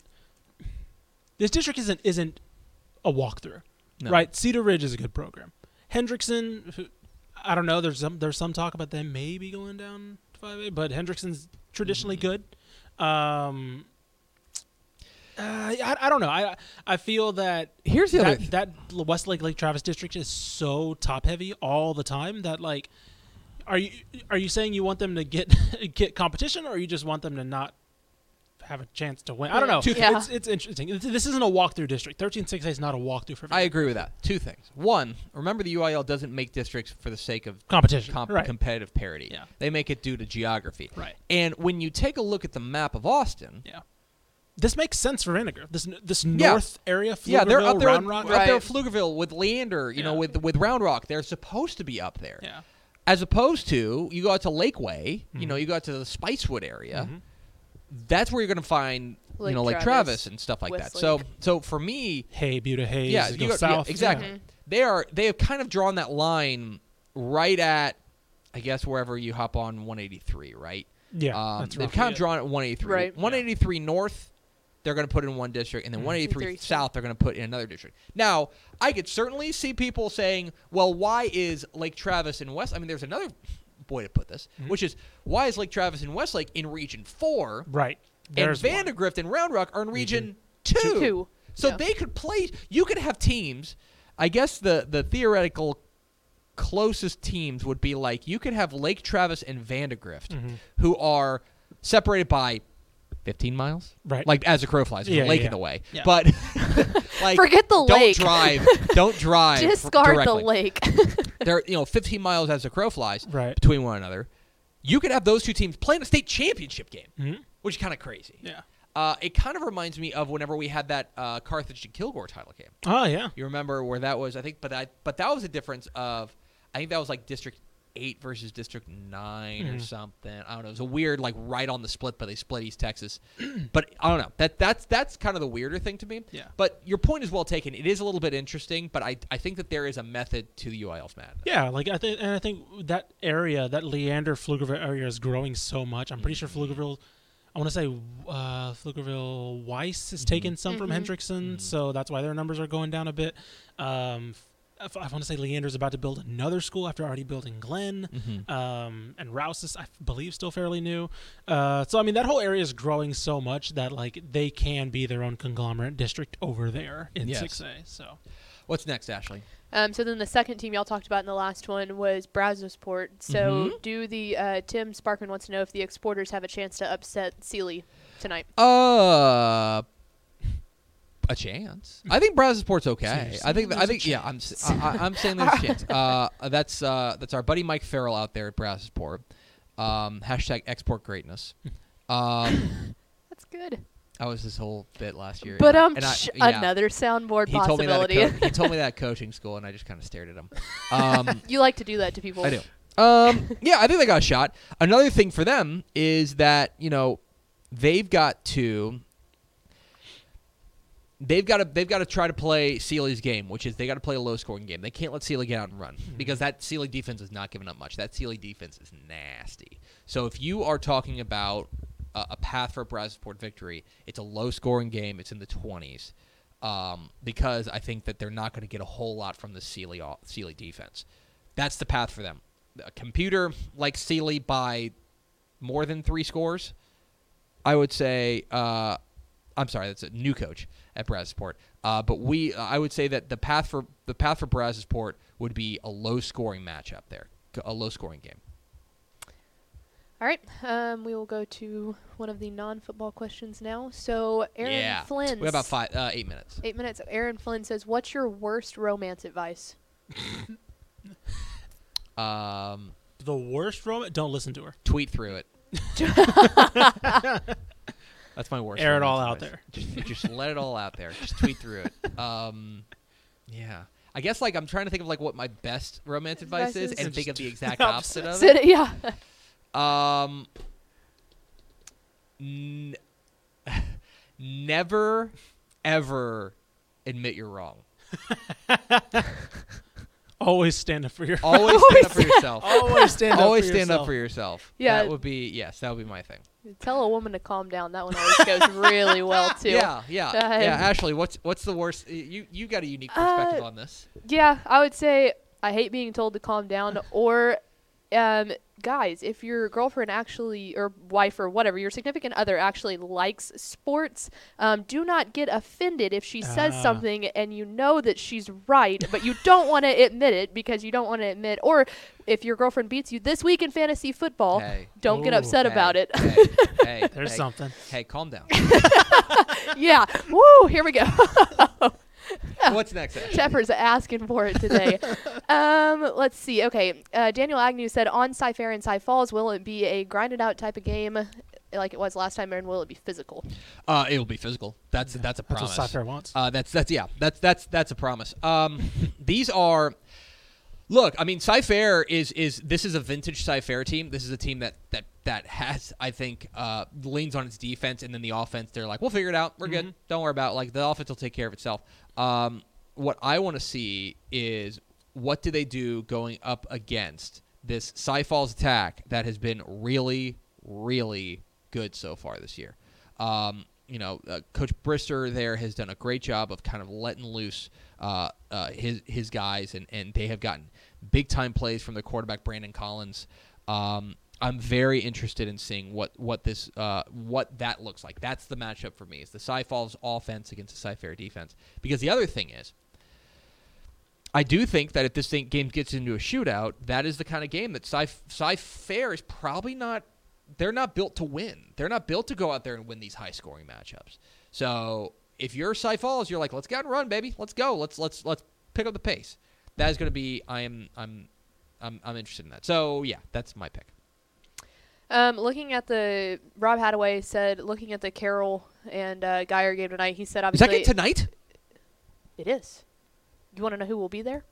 This district isn't isn't a walkthrough, No. right? Cedar Ridge is a good program. Hendrickson, I don't know. There's some there's some talk about them maybe going down to five A, but Hendrickson's traditionally good. Um, uh, I, I don't know. I I feel that Here's the other. that, that Westlake Lake Travis district is so top heavy all the time that like are you are you saying you want them to get [LAUGHS] get competition or you just want them to not have a chance to win? I don't know. Two things. It's, it's interesting. This- This isn't a walkthrough district. 13-6A is not a walkthrough for me. I agree with that. Two things. One, remember the UIL doesn't make districts for the sake of competition. comp- right. competitive parity. Yeah. They make it due to geography. right. And when you take a look at the map of Austin, Yeah. This makes sense for Vinegar. This this Yeah. north area, yeah, they're up there, Round with, Rock. up there Right. with Pflugerville, with Leander, you know, with with Round Rock. They're supposed to be up there. Yeah. As opposed to you go out to Lakeway, you Mhm. know, you go out to the Spicewood area. Mhm. That's where you're going to find, you know, like Travis, Travis and stuff like that. So, Westlake. so for me, Hey, Buda Hays, yeah, you you go go- yeah, south. exactly. Mhm. they are they have kind of drawn that line right at, I guess wherever you hop on 183, right? Yeah, Um, that's they've roughly kind of it. drawn at 183. Right. 183 north, they're going to put in one district, and then Mhm. 183 183 south, they're going to put in another district. Now, I could certainly see people saying, "Well, why is Lake Travis in West?" I mean, there's another way to put this, Mhm. which is why is Lake Travis and Westlake in Region Four, Right. and There's one. Vandegrift and Round Rock are in Region Two. Two. Two. So Yeah. they could play. You could have teams. I guess the the theoretical closest teams would be like you could have Lake Travis and Vandegrift, Mhm. who are separated by 15 miles, Right. like as a crow flies, with Yeah, a lake yeah, in the way. yeah. But [LAUGHS] like, Forget the don't lake. drive. Don't [LAUGHS] drive. Discard the lake. [LAUGHS] They're you know 15 miles as a crow flies Right. between one another. You could have those two teams playing a state championship game, Mhm. which is kind of crazy. Yeah. Uh, it kind of reminds me of whenever we had that uh, Carthage and Kilgore title game. Oh yeah. You remember where that was? I think, but that but that was a difference of, I think that was like District Eight versus District 9 or Mhm. something. I don't know. It was a weird like right on the split, but they split East Texas. [CLEARS THROAT] but I don't know. That that's that's kind of the weirder thing to me. Yeah. But your point is well taken. It is a little bit interesting, but I I think that there is a method to the UIL's madness. Yeah, like I think, and I think that area, that Leander Pflugerville area, is growing so much. I'm pretty sure Mm-hmm. Pflugerville, I want to say uh, Pflugerville Weiss is taken some from Mhm. Hendrickson, Mhm. so that's why their numbers are going down a bit. Um, f- I want to say Leander's about to build another school after already building Glenn. Mm-hmm. Um, and Rouse is, I believe, still fairly new. Uh, so I mean, that whole area is growing so much that like they can be their own conglomerate district over there in Yes. 6A. So What's next, Ashley? Um, so then the second team y'all talked about in the last one was Brazosport. So Mhm. do the uh, Tim Sparkman wants to know if the Exporters have a chance to upset Sealy tonight. Uh, a chance. I think Brazosport's okay. you're I think. I think. Yeah, I'm. s- I, I- I'm saying there's a chance. [LAUGHS] Uh, that's uh, that's our buddy Mike Farrell out there at Brazosport. Um, hashtag export greatness. [LAUGHS] Um, That's good. that was his whole bit last year. But And I- um, and I- yeah. another soundboard He told me that. Co- he told me [LAUGHS] that at coaching school, and I just kind of stared at him. Um, you like to do that to people. I do. Um, yeah, I think they got a shot. Another thing for them is that you know they've got to they've got to they've got to try to play Sealy's game, which is they got to play a low scoring game. They can't let Sealy get out and run because that Sealy defense is not giving up much. That Sealy defense is nasty. So if you are talking about a, a path for a Brazosport victory, it's a low scoring game. It's in the twenties. Um, because I think that they're not going to get a whole lot from the Sealy Sealy defense. That's the path for them. A computer like Sealy by more than three scores. I would say. Uh, I'm sorry, that's a new coach at Brazosport. Uh, but we, I would say that the path for the path for Brazosport would be a low scoring matchup there, a low scoring game. All right. Um, we will go to one of the non-football questions now. So Aaron yeah, Flynn. we have about five, uh, eight minutes. Eight minutes. Aaron Flynn says, "What's your worst romance advice?" [LAUGHS] Um, the worst romance. Don't listen to her. tweet through it. [LAUGHS] [LAUGHS] That's my worst. Air it all out there. Just, just let it all out there. Just tweet through it. [LAUGHS] Um, yeah. I guess like I'm trying to think of like what my best romance advice Advice is, is- and think of the the exact [LAUGHS] opposite. opposite of it. Yeah. Um, n- [LAUGHS] never, ever admit you're wrong. Always stand up for your. Always stand up for yourself. Always [LAUGHS] stand up. Always for stand yourself. up for yourself. Yeah. that would be yes, that would be my thing. Tell a woman to calm down. That one always goes really [LAUGHS] well too. Yeah, yeah, Uh, yeah. Ashley, what's what's the worst? You you got a unique perspective Uh, on this. Yeah, I would say I hate being told to calm down. Or, um, guys, if your girlfriend actually, or wife, or whatever, your significant other actually likes sports, um, do not get offended if she says Ah. something and you know that she's right, but you don't want to admit it because you don't want to admit. Or if your girlfriend beats you this week in fantasy football, Hey, don't get upset hey, about it. Hey, hey, [LAUGHS] There's hey, something. Hey, calm down. [LAUGHS] yeah. Woo! Here we go. [LAUGHS] [LAUGHS] what's next? Ashley? Shepard's asking for it today. [LAUGHS] um, let's see. Okay, uh, Daniel Agnew said on Cy Fair and Cy Falls, will it be a grinded out type of game like it was last time, and will it be physical? Uh, it'll be physical. That's that's a That's promise. what Cy Fair wants. Uh, that's that's yeah. That's that's that's a promise. Um, [LAUGHS] these are. Look, I mean, Cyfair is is this is a vintage Cyfair team. This is a team that that that has, I think, uh, leans on its defense, and then the offense. They're like, we'll figure it out. We're good. Mhm. Don't worry about it. like the offense will take care of itself. Um, what I want to see is what do they do going up against this Cy Falls attack that has been really, really good so far this year? Um, you know, uh, Coach Brister there has done a great job of kind of letting loose uh, uh, his his guys, and, and they have gotten big time plays from the quarterback Brandon Collins. Um, I'm very interested in seeing what what this uh, what that looks like. That's the matchup for me. Is the Cy Falls offense against the Cy Fair defense? Because the other thing is, I do think that if this thing, game gets into a shootout, that is the kind of game that Cy, Cy Fair is probably not. They're not built to win. They're not built to go out there and win these high scoring matchups. So if you're Cy Falls, you're like, let's get and run, baby. Let's go. Let's let's let's pick up the pace. That is going to be. I am. I'm. I'm. I'm interested in that. So yeah, that's my pick. Um, looking at the Rob Hadaway said, looking at the Carroll and uh, Guyer game tonight, he said Is obviously that game tonight? it is. You want to know who will be there?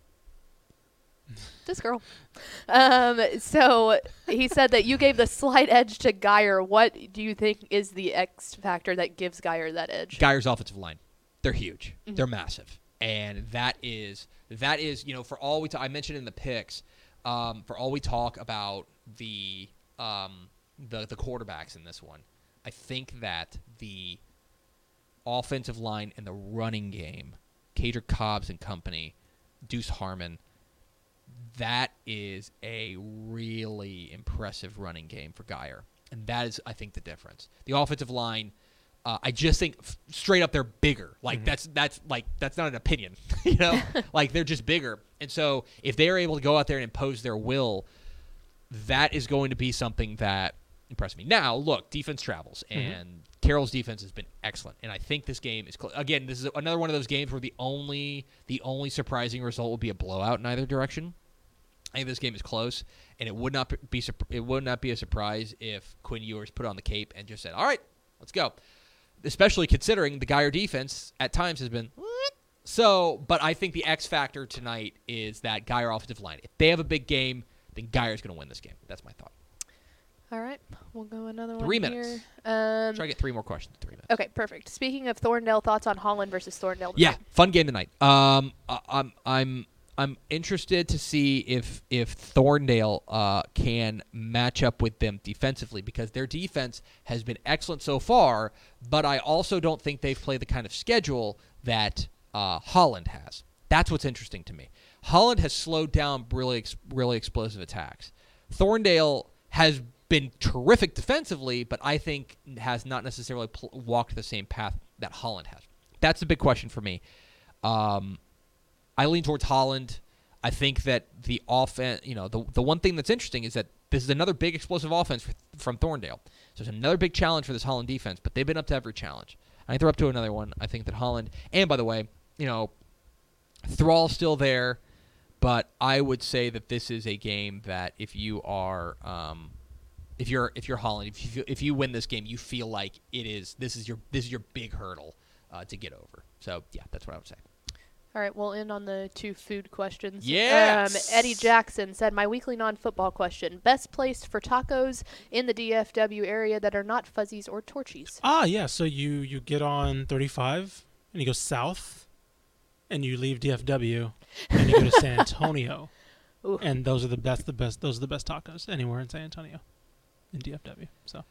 [LAUGHS] this girl. Um, so he said that you gave the slight edge to Guyer. What do you think is the X factor that gives Guyer that edge? Guyer's offensive line. They're huge. Mhm. They're massive, and that is that is you know for all we ta- I mentioned in the picks, um, for all we talk about the um, the the quarterbacks in this one, I think that the offensive line and the running game, Cater Cobbs and company, Deuce Harmon, that is a really impressive running game for Guyer. And that is, I think, the difference. The offensive line, uh, I just think f- straight up they're bigger. Like that's that's like that's not an opinion, [LAUGHS] you know. [LAUGHS] like they're just bigger, and so if they are able to go out there and impose their will, that is going to be something that impresses me. Now, look, defense travels, mm-hmm. and Carroll's defense has been excellent, and I think this game is cl- again. This is another one of those games where the only the only surprising result will be a blowout in either direction. I think this game is close, and it would not be it would not be a surprise if Quinn Ewers put on the cape and just said, "All right, let's go." Especially considering the Guyer defense at times has been so. But I think the X factor tonight is that Geyer offensive line. If they have a big game, then Guyer's going to win this game. That's my thought. All right, we'll go another Three one minutes. here. Um, Try to get three more questions. in Three minutes. okay, perfect. Speaking of Thorndale, thoughts on Holland versus Thorndale? Yeah, fun game tonight. Um, I- I'm I'm I'm interested to see if if Thorndale uh, can match up with them defensively because their defense has been excellent so far, but I also don't think they've played the kind of schedule that uh, Holland has. That's what's interesting to me. Holland has slowed down really really explosive attacks. Thorndale has been terrific defensively, but I think has not necessarily pl- walked the same path that Holland has. That's the big question for me. Um, I lean towards Holland. I think that the offense, you know, the the one thing that's interesting is that this is another big explosive offense f- from Thorndale. So it's another big challenge for this Holland defense, but they've been up to every challenge. I think they're up to another one. I think that Holland, and by the way, you know, Thrall's still there, but I would say that this is a game that if you are, um, if you're if you're Holland, if you feel, if you win this game, you feel like it is this is your this is your big hurdle uh, to get over. So yeah, that's what I would say. All right, we'll end on the two food questions. Yes! Um, Eddie Jackson said, My weekly non football question Best place for tacos in the DFW area that are not Fuzzy's or Torchy's? Ah, yeah. So you you get on 35 and you go south, and you leave DFW, and you go to San [LAUGHS] Antonio, Ooh. and those are the best the best those are the best tacos anywhere in San Antonio, in DFW. So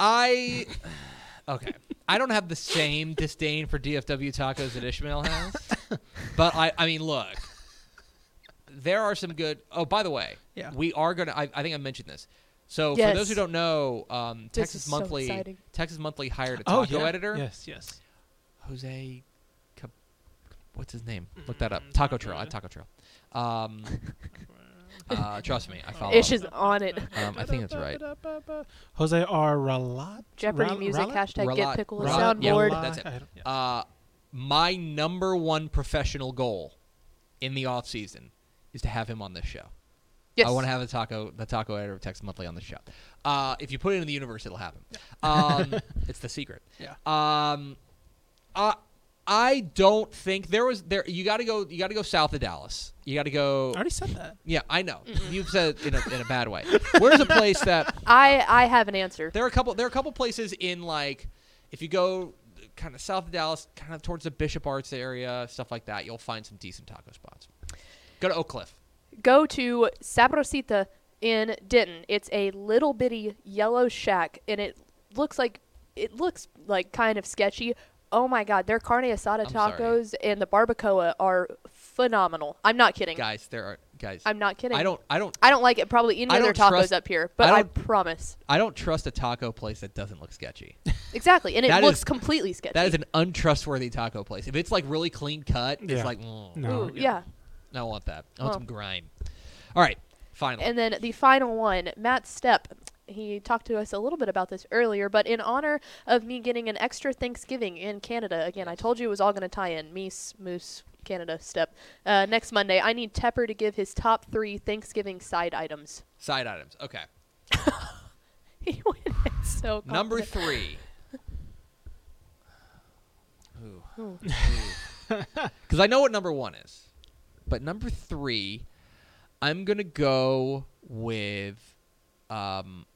I [SIGHS] okay. I don't have the same disdain for DFW tacos that Ishmael has, [LAUGHS] but I I mean look, there are some good. Oh, by the way, Yeah. we are gonna. I, I think I mentioned this. So for those who don't know, um, Texas is so Monthly. Texas Monthly hired a oh taco yeah. editor, Yes, yes. Jose. Cap- What's his name? Look that up. Mm, Taco Taco Trail. at Editor. Taco Trail. Um, [LAUGHS] uh, trust me, I follow. Ish up. is on it. Um, I think that's right. [LAUGHS] Jose R. Ralat. Jeopardy Ral- music, Ralat? hashtag Ralat- get pickle a Ralat- yeah, soundboard. Ralat. that's it. I don't- yeah. Uh, my number one professional goal in the off season is to have him on this show. Yes. I want to have the taco, the taco editor of Texas Monthly on the show. Uh, if you put it in the universe, it'll happen. Um, [LAUGHS] it's the secret. Yeah. Um, uh, I don't think there was there. You got to go. You got to go south of Dallas. You got to go. I already said that. Yeah, I know. You've said it in a, in a bad way. Where's a place that [LAUGHS] I, I have an answer. there are a couple. There are a couple places in like if you go kind of south of Dallas, kind of towards the Bishop Arts area, stuff like that. You'll find some decent taco spots. Go to Oak Cliff. Go to Sabrosita in Denton. It's a little bitty yellow shack, and it looks like it looks like kind of sketchy. Oh my god, their carne asada I'm sorry. tacos and the barbacoa are phenomenal. I'm not kidding. Guys, there are guys. I'm not kidding. I don't. I don't. I don't like it probably any other tacos trust- up here, but I, don't- promise. I don't trust a taco place that doesn't look sketchy. [LAUGHS] Exactly, and it That looks is- completely sketchy. That is an untrustworthy taco place. If it's like really clean cut, Yeah. it's like mm, No. Ooh, yeah. I don't want that. I want Well. some grind. All right, final. And then the final one, Matt Stepp. He talked to us a little bit about this earlier, but in honor of me getting an extra Thanksgiving in Canada, again, I told you it was all going to tie in. Meese, Moose, Canada, Step. Uh, next Monday, I need Tepper to give his top three Thanksgiving side items. Side items. Okay. [LAUGHS] He went in so Number three. Ooh. Because [LAUGHS] I know what number one is. But number three, I'm going to go with. Um,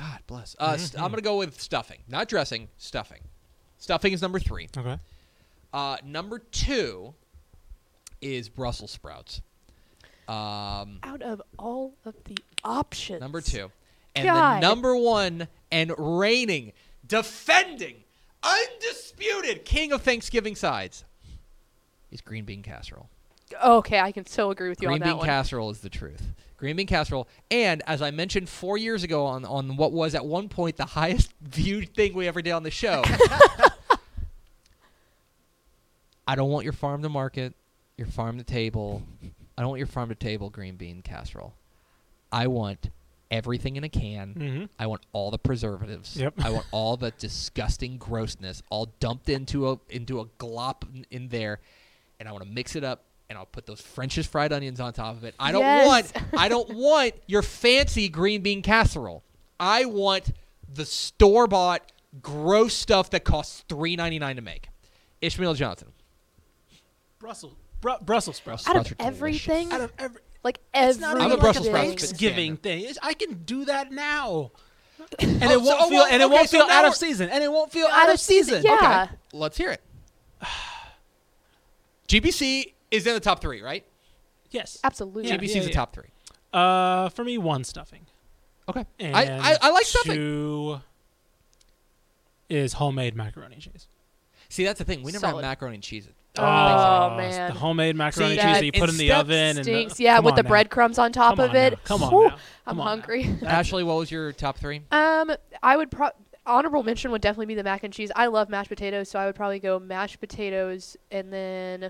God bless. Uh, st- I'm Mhm. going to go with stuffing. Not dressing, stuffing. Stuffing is number three. Okay. Uh, number two is Brussels sprouts. Um, Out of all of the options. number two. And God. the number one and reigning, defending, undisputed king of Thanksgiving sides is green bean casserole. Okay, I can so agree with you Green on that Green bean one. casserole is the truth. Green bean casserole, and as I mentioned four years ago on on what was at one point the [LAUGHS] highest viewed thing we ever did on the show. [LAUGHS] I don't want your farm to market, your farm to table. I don't want your farm to table green bean casserole. I want everything in a can. Mm-hmm. I want all the preservatives. Yep. I want all the disgusting grossness all dumped into a into a glop in, in there, and I want to mix it up. And I'll put those French's fried onions on top of it. I don't Yes. want I don't [LAUGHS] want your fancy green bean casserole. I want the store bought gross stuff that costs three ninety nine to make. Ishmael Johnson. Brussels. Bru- Brussels sprouts. Out of Sprouts delicious. everything, Out of every. like It's everything. not I'm even a like Brussels a sprouts Thanksgiving thing. It's- I can do that now, [LAUGHS] and Oh, it won't so- oh, feel well, and it okay, won't so feel now out of season, and it won't feel out, of season. Yeah. Let's hear it. [SIGHS] GBC is in the top three, right? Yes. Absolutely. Yeah. GBC is the top three. Uh, for me, one stuffing. Okay. And I, I, I like stuffing. Two is homemade macaroni and cheese. See, that's the thing. We never Solid. have macaroni and cheese. Oh, Uh, man. the homemade macaroni See, and cheese that- that you put in the instead oven and the, yeah, with the now. breadcrumbs on top Come of it. now. Come on Whew, now. I'm Come on hungry. That's- Ashley, what was your top three? Um, I would pro- honorable mention would definitely be the mac and cheese. I love mashed potatoes, so I would probably go mashed potatoes and then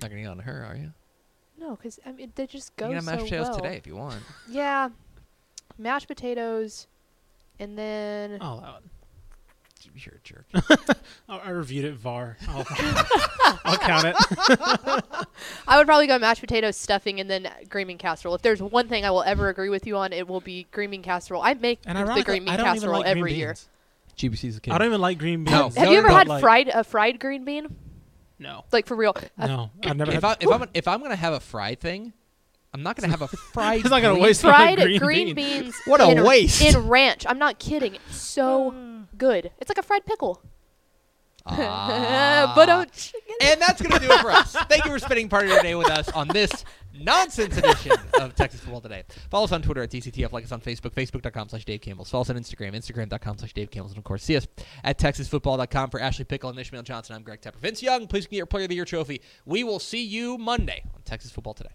Not gonna get on her, are you? no, because I mean they just go you can have mashed so potatoes well. today if you want. Yeah, mashed potatoes, and then I'll allow it. You're a jerk. [LAUGHS] I, I reviewed it VAR. I'll, I'll count it. [LAUGHS] I would probably go mashed potatoes, stuffing, and then green bean casserole. If there's one thing I will ever agree with you on, it will be green bean casserole. I make And the ironically, green bean I don't even casserole like green every year. beans. GBC's the king. I don't even like green beans. No. Have No, you ever no. had Like- fried a fried green bean? No. Like for real? A- No, I've never if, had. I, if I'm [LAUGHS] if I'm gonna have a fried thing, I'm not gonna have a [LAUGHS] fried. It's not gonna green- waste my fried green green, bean. beans. [LAUGHS] What a in, waste. In ranch. I'm not kidding. It's so good. It's like a fried pickle. Ah. but don't. And that's going to do it for us. Thank you for spending part of your day with us on this nonsense edition of Texas Football Today. Follow us on Twitter at DCTF. Like us on Facebook, facebook.com slash Dave Campbell. Follow us on Instagram, instagram.com slash Dave Campbell. And, of course, see us at texasfootball.com for Ashley Pickle and Ishmael Johnson. I'm Greg Tepper. Vince Young, please get your Player of the Year trophy. We will see you Monday on Texas Football Today.